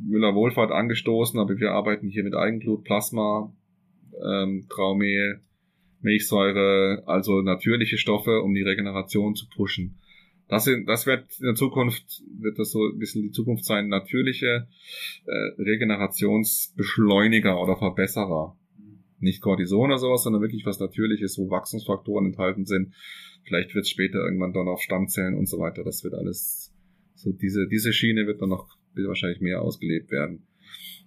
Müller-Wohlfahrt angestoßen, aber wir arbeiten hier mit Eigenblut, Plasma, ähm, Traumehl, Milchsäure, also natürliche Stoffe, um die Regeneration zu pushen. Das, sind, das wird in der Zukunft, wird das so ein bisschen die Zukunft sein, natürliche äh, Regenerationsbeschleuniger oder Verbesserer. Nicht Cortison oder sowas, sondern wirklich was Natürliches, wo Wachstumsfaktoren enthalten sind, Vielleicht wird es später irgendwann dann auf Stammzellen und so weiter. Das wird alles, so diese, diese Schiene wird dann noch wahrscheinlich mehr ausgelebt werden.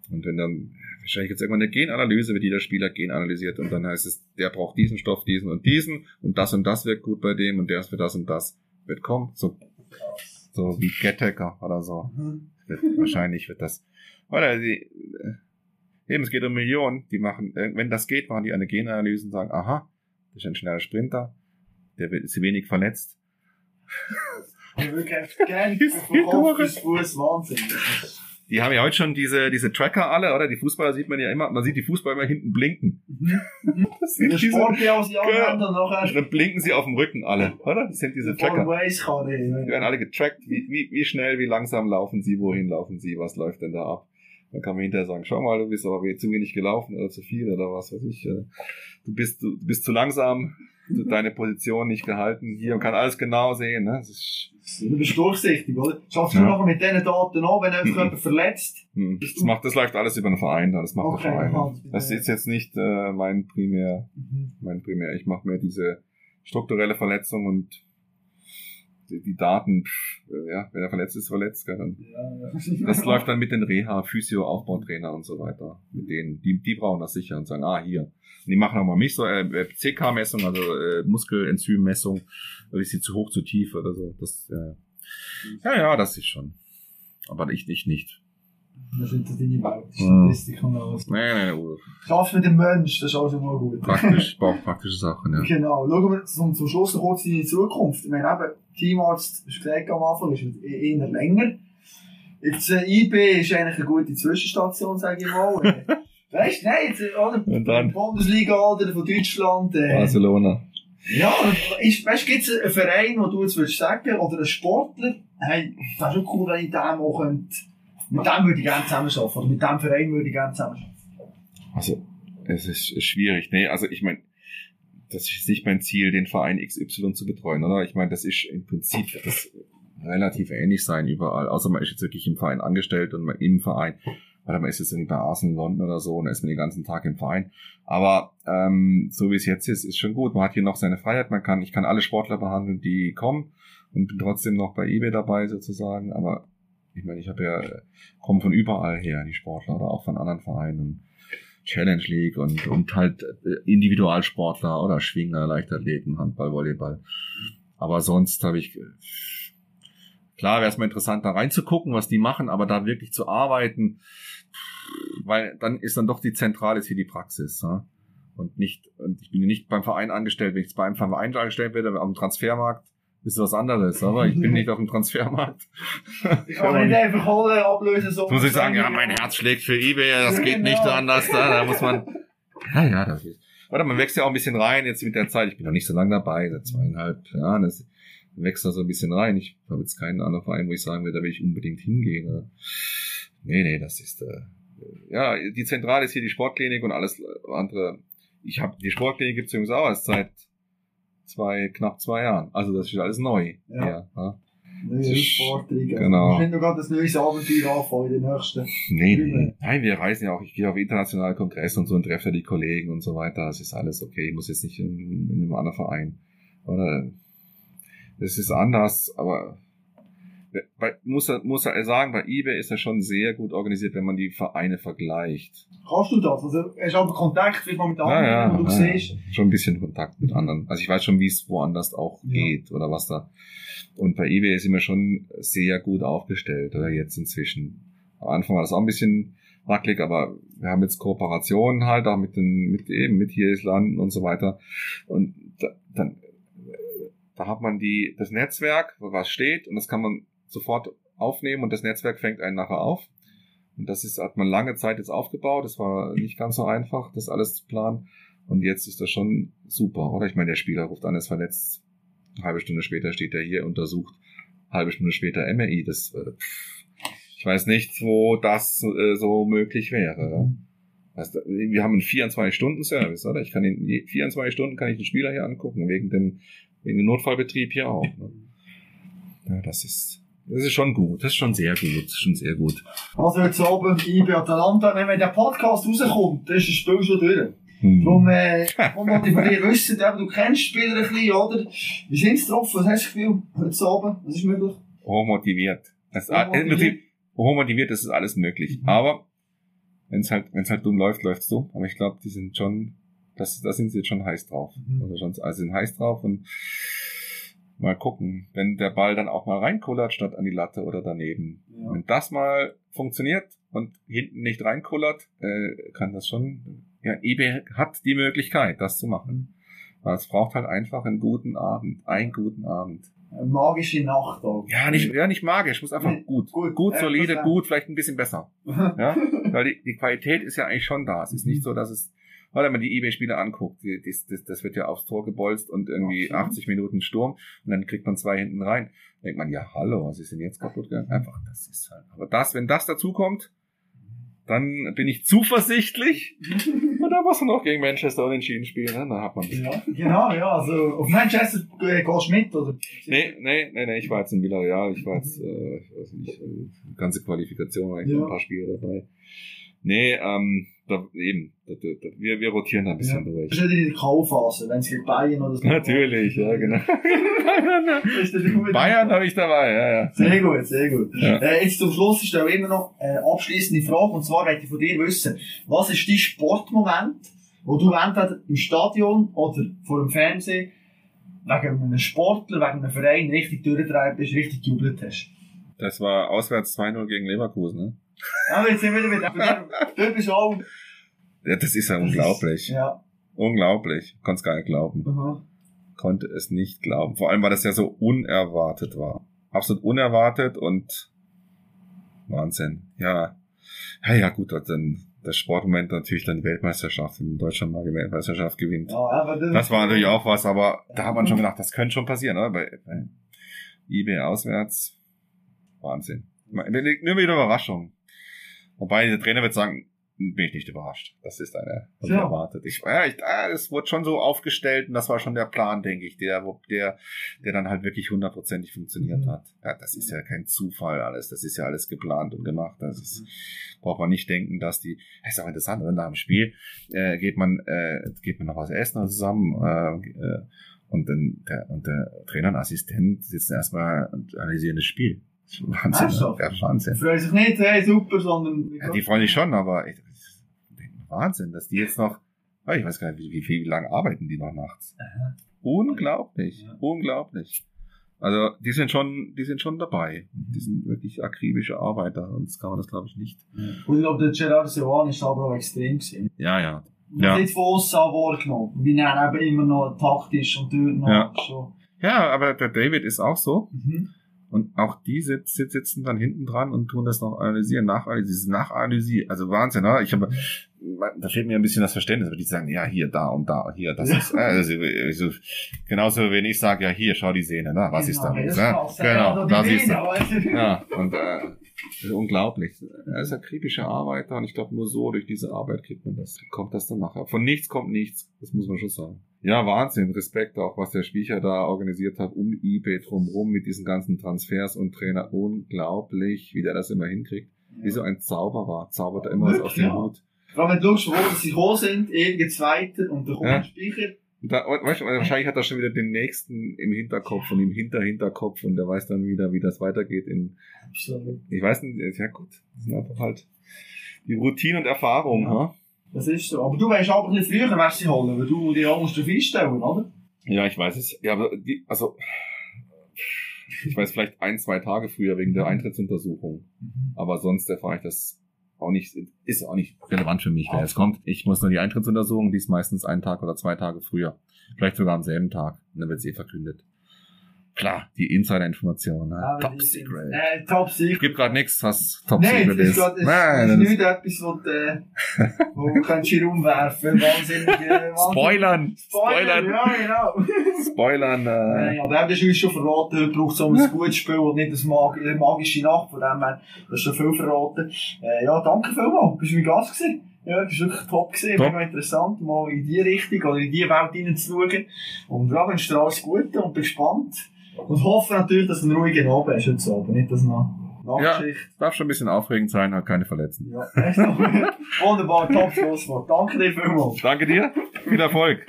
Und wenn dann, wahrscheinlich jetzt irgendwann eine Genanalyse, wird jeder Spieler genanalysiert und dann heißt es, der braucht diesen Stoff, diesen und diesen und das und das wirkt gut bei dem und der ist für das und das. Wird kommen, so, so wie Gettaker oder so. Mhm. Wird, wahrscheinlich wird das, oder die, äh, eben, es geht um Millionen, die machen, äh, wenn das geht, machen die eine Genanalyse und sagen, aha, das ist ein schneller Sprinter, der ist wenig verletzt. Die haben ja heute schon diese, diese Tracker alle, oder? Die Fußballer sieht man ja immer, man sieht die Fußballer immer hinten blinken. Mhm. Das sind diese, aus genau. Dann blinken sie auf dem Rücken alle, oder? Das sind diese Tracker. Die werden alle getrackt, wie, wie, wie schnell, wie langsam laufen sie, wohin laufen sie, was läuft denn da ab? Dann kann man hinterher sagen, schau mal, du bist aber zu wenig gelaufen oder zu viel oder was weiß ich. Äh, du bist, du bist zu langsam, deine Position nicht gehalten hier und kann alles genau sehen. Ne? Das ist, du bist durchsichtig, oder? Schaffst du ja. nachher mit diesen Daten an, wenn einfach jemand verletzt? Mhm. Das, macht, das läuft alles über einen Verein, das macht okay, der Verein. Ja, das ist jetzt nicht äh, mein primär, mhm. mein primär. Ich mache mir diese strukturelle Verletzung und die, Daten, pff, ja, wenn er verletzt ist, verletzt, gell, dann, ja, das läuft dann mit den Reha, Physio, Aufbautrainer und so weiter. Mit denen, die, die brauchen das sicher und sagen, ah, hier. Und die machen auch mal mich so, äh, äh CK-Messung, also äh, Muskelenzym-Messung, ist sie zu hoch, zu tief oder so. Das, äh, ja, ja, das ist schon. Aber ich, ich nicht. Das sind deine Welt, Ja. Statistik und alles. Nein, nein, nein. Schaffst mit dem Mensch, das ist auch schon mal gut. Praktisch, praktische Sachen, ja. Genau. Schauen wir zum, zum Schluss noch kurz in die Zukunft. Ich meine, eben, Teamarzt, hast du gesagt am Anfang, ist eher länger. Jetzt, äh, IB ist eigentlich eine gute Zwischenstation, sage ich mal. Äh, weißt du, nein, jetzt, äh, oder? Und dann? Bundesliga oder von Deutschland. Äh, Barcelona. ja, ist, weißt du, gibt es einen Verein, wo du jetzt würdest sagen, oder einen Sportler, hey, das ist schon cool, wenn ich dem auch könnte, mit dem würde ich gerne zusammenarbeiten, oder mit dem Verein würde ich gerne zusammenarbeiten. Also, es ist schwierig. Nee, also ich meine, das ist nicht mein Ziel, den Verein XY zu betreuen, oder? Ich meine, das ist im Prinzip das relativ ähnlich sein überall. Außer man ist jetzt wirklich im Verein angestellt und man im Verein. Oder man ist jetzt irgendwie bei Arsenal London oder so und ist man den ganzen Tag im Verein. Aber ähm, so wie es jetzt ist, ist schon gut. Man hat hier noch seine Freiheit. Man kann, ich kann alle Sportler behandeln, die kommen und bin trotzdem noch bei eBay dabei sozusagen. Aber ich meine, ich habe ja komme von überall her, die Sportler oder auch von anderen Vereinen. Challenge League und, und halt äh, Individualsportler oder Schwinger, Leichtathleten, Handball, Volleyball. Aber sonst habe ich, äh, klar wäre es mal interessant, da reinzugucken, was die machen, aber da wirklich zu arbeiten, weil dann ist dann doch die Zentrale ist hier die Praxis. Ja? Und nicht, und ich bin nicht beim Verein angestellt, wenn ich jetzt beim Verein angestellt werde, am Transfermarkt, ist was anderes, aber ich bin nicht auf dem Transfermarkt. Ich kann nicht einfach alle ablösen, so. Muss ich sagen, ja, mein Herz schlägt für eBay, das geht nicht anders, da, da muss man, ja, ja, das ist, oder man wächst ja auch ein bisschen rein jetzt mit der Zeit, ich bin noch nicht so lange dabei, seit zweieinhalb Jahren, das wächst da so ein bisschen rein, ich habe jetzt keinen anderen Verein, wo ich sagen würde, da will ich unbedingt hingehen, oder? nee, nee, das ist, äh, ja, die Zentrale ist hier die Sportklinik und alles andere, ich habe, die Sportklinik gibt's übrigens auch erst seit zwei, knapp zwei Jahren, also das ist alles neu, Ja. ja, ja. Neue Herausforderungen. Genau. Wir können gerade ein neues Abenteuer anfangen in den nächsten. Nee, nee. Nein, wir reisen ja auch. Ich gehe auf internationale Kongresse und so und treffe da die Kollegen und so weiter. Das ist alles okay. Ich muss jetzt nicht in, in einem anderen Verein. Oder das ist anders, aber bei, muss er muss er sagen, bei eBay ist er schon sehr gut organisiert, wenn man die Vereine vergleicht. Kannst du das? Also, hast du aber Kontakt vielleicht mal mit Ja, anderen, ja, wo du ja, siehst? schon ein bisschen Kontakt mit anderen. Also ich weiß schon, wie es woanders auch Ja. geht oder was da. Und bei eBay sind wir schon sehr gut aufgestellt, oder jetzt inzwischen. Am Anfang war das auch ein bisschen wackelig, aber wir haben jetzt Kooperationen halt auch mit den, mit eben, mit hier Islanden und so weiter. Und da, dann, da hat man die, das Netzwerk, wo was steht, und das kann man sofort aufnehmen und das Netzwerk fängt einen nachher auf. Und das ist, hat man lange Zeit jetzt aufgebaut. Das war nicht ganz so einfach, das alles zu planen. Und jetzt ist das schon super, oder? Ich meine, der Spieler ruft an, ist verletzt. Eine halbe Stunde später steht er hier, untersucht. Eine halbe Stunde später MRI. Das, äh, ich weiß nicht, wo das äh, so möglich wäre. Weißt du, wir haben einen 24-Stunden-Service, oder? Ich kann in 24 Stunden kann ich den Spieler hier angucken, wegen dem, wegen dem Notfallbetrieb hier auch. Ne? Ja, das ist, das ist schon gut. Das ist schon sehr gut. Das ist schon sehr gut. Also jetzt oben IB Atalanta, wenn der Podcast rauskommt, dann ist das Spiel schon durch. Hm. Darum, äh, dir wissen, eben, du kennst Spieler ein bisschen, oder? Wie sind sie drauf? Was hast du das Gefühl? Heute oben? Was ist möglich? hochmotiviert. Das ist, Hochmotiviert? im Prinzip, hochmotiviert, das ist alles möglich. Mhm. Aber wenn es halt, wenn es halt dumm läuft, läuft's dumm. Aber ich glaube, die sind schon, das, da sind sie jetzt schon heiß drauf. Mhm. Also schon, also sind heiß drauf und mal gucken, wenn der Ball dann auch mal reinkullert statt an die Latte oder daneben. Ja. Wenn das mal funktioniert und hinten nicht reinkullert, äh, kann das schon, ja, eBay hat die Möglichkeit, das zu machen. Aber es braucht halt einfach einen guten Abend, einen guten Abend. Eine magische Nacht auch. Ja, nicht, ja, nicht magisch, muss einfach Nee, gut. gut. Gut, solide, gut, vielleicht ein bisschen besser. Ja, weil die, die Qualität ist ja eigentlich schon da. Es ist Mhm. nicht so, dass es, weil wenn man die eBay-Spiele anguckt, die, das, das, das wird ja aufs Tor gebolzt und irgendwie Absolut. 80 Minuten Sturm und dann kriegt man zwei hinten rein. Da denkt man, ja, hallo, was ist denn jetzt kaputt gegangen? Einfach, das ist halt. Aber das, wenn das dazu kommt, dann bin ich zuversichtlich. Und da muss man noch gegen Manchester unentschieden spielen, ne? Dann hat man das. ja, genau, ja. Also, auf Manchester äh, gehst du mit, oder? Nee, nee, nee, nee, ich war jetzt in Villarreal, ich war jetzt, äh, ich weiß nicht, äh, die ganze Qualifikation, eigentlich Ja. noch ein paar Spiele dabei. Nee, ähm, da, eben, da, da, da, wir, wir rotieren da ein bisschen Das durch. ist nicht in der K.O.-Phase, wenn es gegen Bayern oder so Natürlich, ja, genau. Das. Bayern habe ich dabei, ja, ja. Sehr gut, sehr gut. Ja. Äh, jetzt zum Schluss ist da immer noch eine abschließende Frage, und zwar möchte ich von dir wissen, was ist dein Sportmoment, wo du entweder im Stadion oder vor dem Fernsehen wegen einem Sportler, wegen einem Verein richtig durchgetragen bist, richtig gejubelt hast? Das war auswärts 2-0 gegen Leverkusen, ne? Ja, jetzt sind wir wieder mit Du bist auch. Ja, das ist ja unglaublich. Ja. Unglaublich. Konnte es gar nicht glauben. Mhm. Konnte es nicht glauben. Vor allem, weil das ja so unerwartet war. Absolut unerwartet und Wahnsinn. Ja. Ja, ja, gut, dann das Sportmoment natürlich dann die Weltmeisterschaft, in Deutschland mal die Weltmeisterschaft gewinnt. Ja, das, das, war natürlich auch was, aber da hat man schon gedacht, das könnte schon passieren, oder? Bei, bei eBay auswärts. Wahnsinn. Nur wieder Überraschung. Wobei der Trainer wird sagen, bin ich nicht überrascht. Das ist eine ja. erwartet. Ich, ja, ich, ah, es wurde schon so aufgestellt und das war schon der Plan, denke ich, der, der, der dann halt wirklich hundertprozentig funktioniert mhm. hat. Ja, das ist ja kein Zufall alles. Das ist ja alles geplant und gemacht. Das ist, mhm. braucht man nicht denken, dass die, das ist auch interessant, oder? nach dem Spiel, äh, geht man, äh, geht man noch was essen zusammen, äh, äh, und dann der, und der Trainer und Assistent sitzen erstmal und analysieren das Spiel. Wahnsinn. Ernsthaft? Ja, Wahnsinn. Freuen sich nicht, hey, super, sondern. Ja, die freuen sich schon, aber ich, Wahnsinn, dass die jetzt noch, ah, ich weiß gar nicht, wie, wie viel lang arbeiten die noch nachts. Aha. Unglaublich, ja. unglaublich. Also die sind schon, die sind schon dabei. Die sind wirklich akribische Arbeiter, sonst kann man das glaube ich nicht. Ja. Und ich glaube, der Gerard Sewan ist aber auch extrem gewesen. Ja, ja. Und ja. nicht von außen wahrgenommen. Wie er eben immer noch taktisch und dort noch ja. schon. Ja, aber der David ist auch so. Mhm. Und auch die sitz, sitzen dann hinten dran und tun das noch analysieren, nachanalysieren, nachanalysieren. Also Wahnsinn, ne? Ich habe, da fehlt mir ein bisschen das Verständnis, aber die sagen, ja, hier, da und da, hier, das ist, also, also, genauso, wenn ich sage, ja, hier, schau die Sehne, ne? Was genau, ist da los, ne? Genau, da siehst du. Ja, und, äh, das ist unglaublich. Er ist ein kritischer Arbeiter und ich glaube, nur so durch diese Arbeit kriegt man das, kommt das dann nachher. Von nichts kommt nichts, das muss man schon sagen. Ja, Wahnsinn. Respekt auch, was der Spiecher da organisiert hat, um eBay drumherum mit diesen ganzen Transfers und Trainer. Unglaublich, wie der das immer hinkriegt. Ja. Wie so ein Zauberer. Zaubert er immer was aus dem. Hut. Vor allem, wenn du schaust, wo sie hoch sind, irgendein Zweiter und kommt ja. ein Speicher. Da, weißt du, wahrscheinlich hat er schon wieder den nächsten im Hinterkopf und im Hinter-Hinterkopf und der weiß dann wieder, wie das weitergeht in, Absolut. ich weiß nicht, ja gut, das sind einfach halt die Routine und Erfahrung, ja. Ha? Das ist so. Aber du weißt ein bisschen früher, wer sie holen, weil du die musst darauf einstellen, oder? Ja, ich weiß es. Ja, aber die, also, ich weiß vielleicht ein, zwei Tage früher wegen der Eintrittsuntersuchung. Mhm. Aber sonst erfahre ich das auch nicht, ist auch nicht relevant für mich, wer jetzt kommt. Ich muss nur die Eintrittsuntersuchung, die ist meistens einen Tag oder zwei Tage früher. Vielleicht sogar am selben Tag. Und dann wird sie eh verkündet. Klar, die Insider-Information. Ne? Top Secret. Äh, top Secret. Gibt gerade nichts, was Top nee, Secret ist. ist. Grad, Nein, ist nicht etwas, wo, äh, wo kannst du rumwerfen. Wahnsinnig. Äh, Spoilern. Spoilern. Ja, genau. Spoilern. Äh. Ja, aber das ist uns schon verraten. Du brauchst so ein gutes Spiel und nicht eine Mag magische Nacht. Von dem her, das ist schon viel verraten. Äh, ja, danke vielmals. Bist du mein Gast gewesen? Ja, das war wirklich top gewesen. Top. Mega interessant, mal in die Richtung oder in die Welt hineinzuschauen. Und ja, wünsche dir alles Gute und bin gespannt. Und hoffe natürlich, dass du einen ruhigen Abend hast heute Abend, nicht dass noch Nachtschicht. Ja, darf schon ein bisschen aufregend sein, hat keine Verletzten. Ja, echt Wunderbar, top Schlusswort. Danke dir vielmals. Danke dir, viel Erfolg.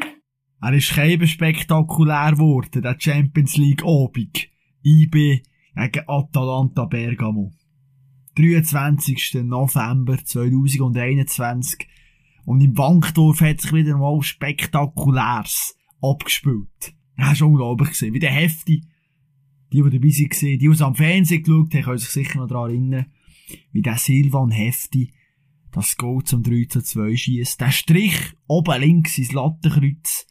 Er ist kein spektakulär geworden, der Champions League Obig. IB gegen Atalanta Bergamo. 23. November 2021. Und im Bankdorf hat sich wieder mal spektakulärs abgespielt. Das war unglaublich. Wie der Hefti die, die dabei waren, die, die es am Fernsehen geschaut haben, können sich sicher noch daran erinnern, wie der Silvan Hefti das Goal zum 3 zu 2 schießt. Der Strich oben links ins Lattenkreuz,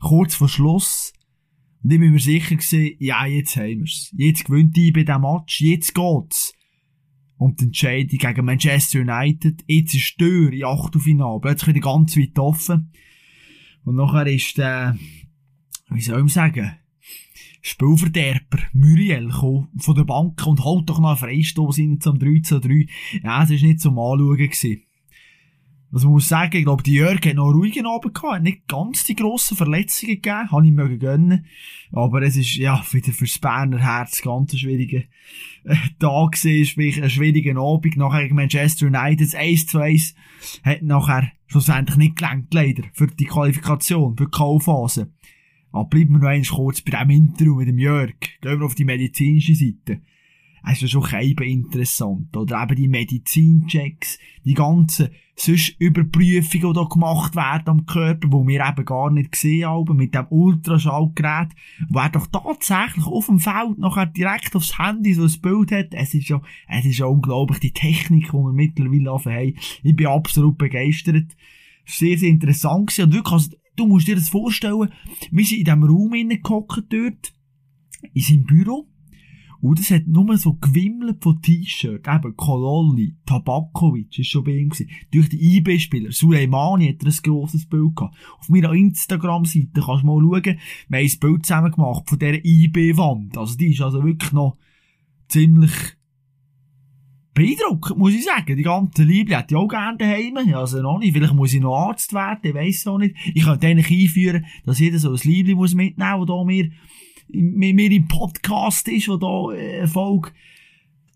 kurz vor Schluss. Und ich bin mir sicher gewesen, ja, jetzt haben wir's. Jetzt gewinnt die bei diesem Match, jetzt geht's. Und die Entscheidung gegen Manchester United, jetzt ist die Tür in Achtelfinale, plötzlich wieder ganz weit offen. Und nachher ist der, wie soll ich sagen, Spielverderber Muriel von der Bank und holt doch noch einen Freistoß in zum 3 zu 3. Ja, es war nicht zum Anschauen gewesen. Was man muss sagen, ich glaube, die Jörg hat noch ruhigen Abend gehabt, hat nicht ganz die grossen Verletzungen gegeben, habe ich mögen gönnen. Aber es ist, ja, wieder fürs Berner Herz ganz ein schwieriger äh, Tag gewesen, sprich, ein schwieriger Abend. Nachher gegen Manchester United 1 zu 1 hat nachher schlussendlich nicht gelangt, leider, für die Qualifikation, für die K.O.-Phase. Aber bleiben wir noch eins kurz bei diesem Interview mit dem Jörg. Gehen wir auf die medizinische Seite. es ist ja schon eben interessant. Oder eben die Medizinchecks, die ganzen sonst Überprüfungen, die da gemacht werden am Körper, wo wir eben gar nicht gesehen haben, mit dem Ultraschallgerät, wo er doch tatsächlich auf dem Feld nachher direkt aufs Handy so ein Bild hat. Es ist ja, es ist ja unglaublich, die Technik, die wir mittlerweile haben. Ich bin absolut begeistert. Sehr, sehr interessant gewesen. Und wirklich, also, du musst dir das vorstellen, wir sind in diesem Raum hineingehockt dort, in seinem Büro, und es hat nur so gewimmelt von T-Shirts. Eben Kololli, Tabakovic ist schon bei ihm gewesen. Durch die IB-Spieler. Suleimani hat er ein grosses Bild gehabt. Auf meiner Instagram-Seite kannst du mal schauen. Wir haben ein Bild zusammen gemacht von dieser IB-Wand. Also die ist also wirklich noch ziemlich beeindruckend, muss ich sagen. Die ganze Liebe hätte ich auch gerne daheim. Also noch nicht. Vielleicht muss ich noch Arzt werden. Ich weiss auch nicht. Ich könnte eigentlich einführen, dass jeder so ein Liebling muss mitnehmen muss, das hier mir mit mir im Podcast ist, der da äh, Erfolg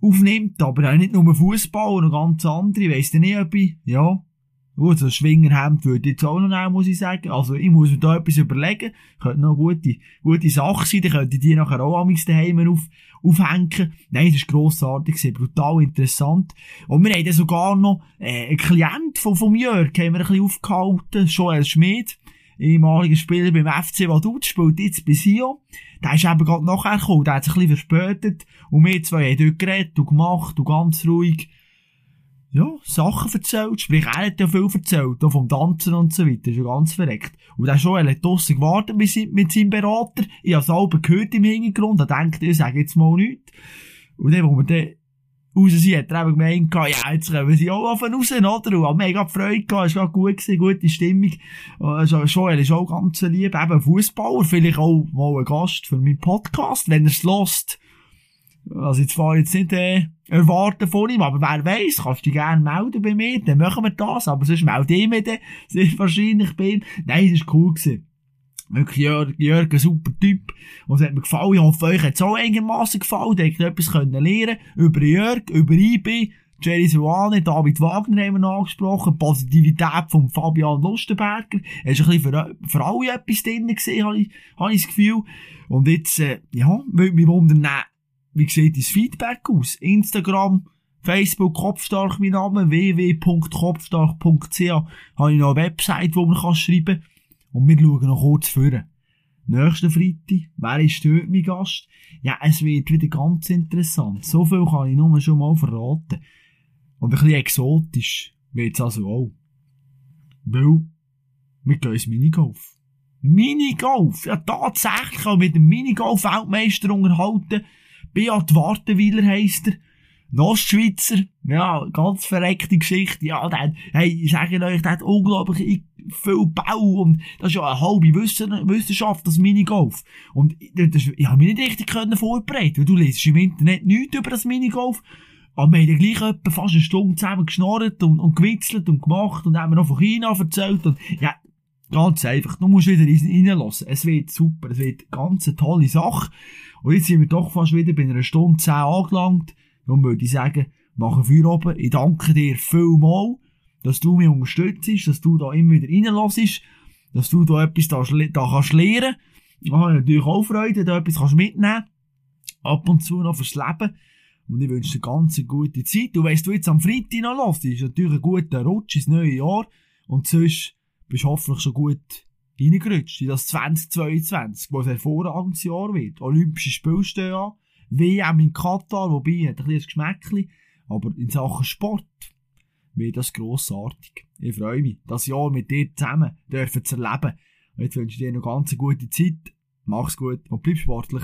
aufnimmt. Aber auch nicht nur Fußball, noch ganz andere. Ich weiss nicht, ob ich, ja, gut, so Schwingerhemd würde ich jetzt auch noch nehmen, muss ich sagen. Also, ich muss mir da etwas überlegen. Könnte noch gute, gute Sache sein. Dann könnte ich die nachher auch am daheim auf, aufhängen. Nein, das ist grossartig, brutal interessant. Und wir haben dann sogar noch, äh, einen Klient von, vom Jörg, haben wir ein bisschen aufgehalten, Joel Schmid ehemaliger Spieler beim FC Vaduz, spielt jetzt bei Sion. Der ist eben gerade nachher gekommen, der hat sich ein bisschen verspätet. Und wir zwei haben dort geredet und gemacht und ganz ruhig, ja, Sachen erzählt. Sprich, er hat ja viel erzählt, auch vom Tanzen und so weiter. Ist ja ganz verreckt. Und der Joel hat draussen gewartet mit, mit seinem Berater. Ich habe selber gehört im Hintergrund. Er denkt, ich sage jetzt mal nichts. Und dann, wo wir dann raus sind, hat er eben gemeint, ja, jetzt kommen sie auch auf raus, oder? Und haben mega Freude gehabt, es war gut gewesen, gute Stimmung. Also, Joel ist auch ganz lieb, eben Fußballer, vielleicht auch mal ein Gast für meinen Podcast, wenn er es lost. Also, ich jetzt nicht, äh, erwarten von ihm, aber wer weiss, kannst du dich gerne melden bei mir, dann machen wir das, aber sonst melde ich mich dann, sehr wahrscheinlich ihm. Nein, es war cool gewesen. Wirklich Jörg, Jörg, ein super Typ. Und es hat mir gefallen. Ich hoffe, euch hat es auch einigermaßen gefallen. Ihr habt etwas können lernen Über Jörg, über IB, Jerry Suane, David Wagner haben wir angesprochen. Positivität von Fabian Lustenberger. Er ist ein bisschen für, für alle etwas drin gewesen, habe ich, habe ich das Gefühl. Und jetzt, äh, ja, würde mich wundern, wie sieht das Feedback aus? Instagram, Facebook, Kopfstark, mein Name, www.kopfstark.ch, habe ich noch eine Website, wo man schreiben kann. Und wir schauen noch kurz vor. Nächsten Freitag, wer ist dort mein Gast? Ja, es wird wieder ganz interessant. So viel kann ich nur schon mal verraten. Und ein bisschen exotisch wird es also auch. Weil, wir gehen ins Minigolf. Minigolf! Ja, tatsächlich auch mit dem Minigolf-Weltmeister unterhalten. Beat Wartenweiler heisst er. Ostschweizer. Ja, ganz verreckte Geschichte. Ja, der, hey, ich sage euch, der hat unglaublich viel Bau und das ist ja eine halbe Wissenschaft, das Minigolf. Und das, ich habe mich nicht richtig können vorbereiten, weil du liest im Internet nichts über das Minigolf. Aber wir haben ja gleich etwa fast eine Stunde zusammen geschnorrt und, und gewitzelt und gemacht und haben noch von China erzählt und, ja, ganz einfach, du musst wieder reinlassen. Es wird super, es wird eine ganz tolle Sache. Und jetzt sind wir doch fast wieder bei einer Stunde zehn angelangt. Darum würde ich sagen, machen wir oben. Ich danke dir vielmals dass du mich unterstützt, dass du da immer wieder reinlässt, dass du da etwas da, da kannst lernen. Ich habe natürlich auch Freude, da etwas kannst mitnehmen. Ab und zu noch fürs Leben. Und ich wünsche dir ganz eine gute Zeit. Du weißt, du jetzt am Freitag noch lässt, ist natürlich ein guter Rutsch ins neue Jahr. Und sonst bist hoffentlich schon gut reingerutscht in das 2022, wo ein hervorragendes Jahr wird. Olympische Spiele stehen an. WM in Katar, wobei, hat ein bisschen Geschmäckchen. Aber in Sachen Sport wird das grossartig. Ich freue mich, das Jahr mit dir zusammen dürfen zu erleben. Und jetzt wünsche ich dir noch ganz eine gute Zeit. Mach's gut und bleib sportlich.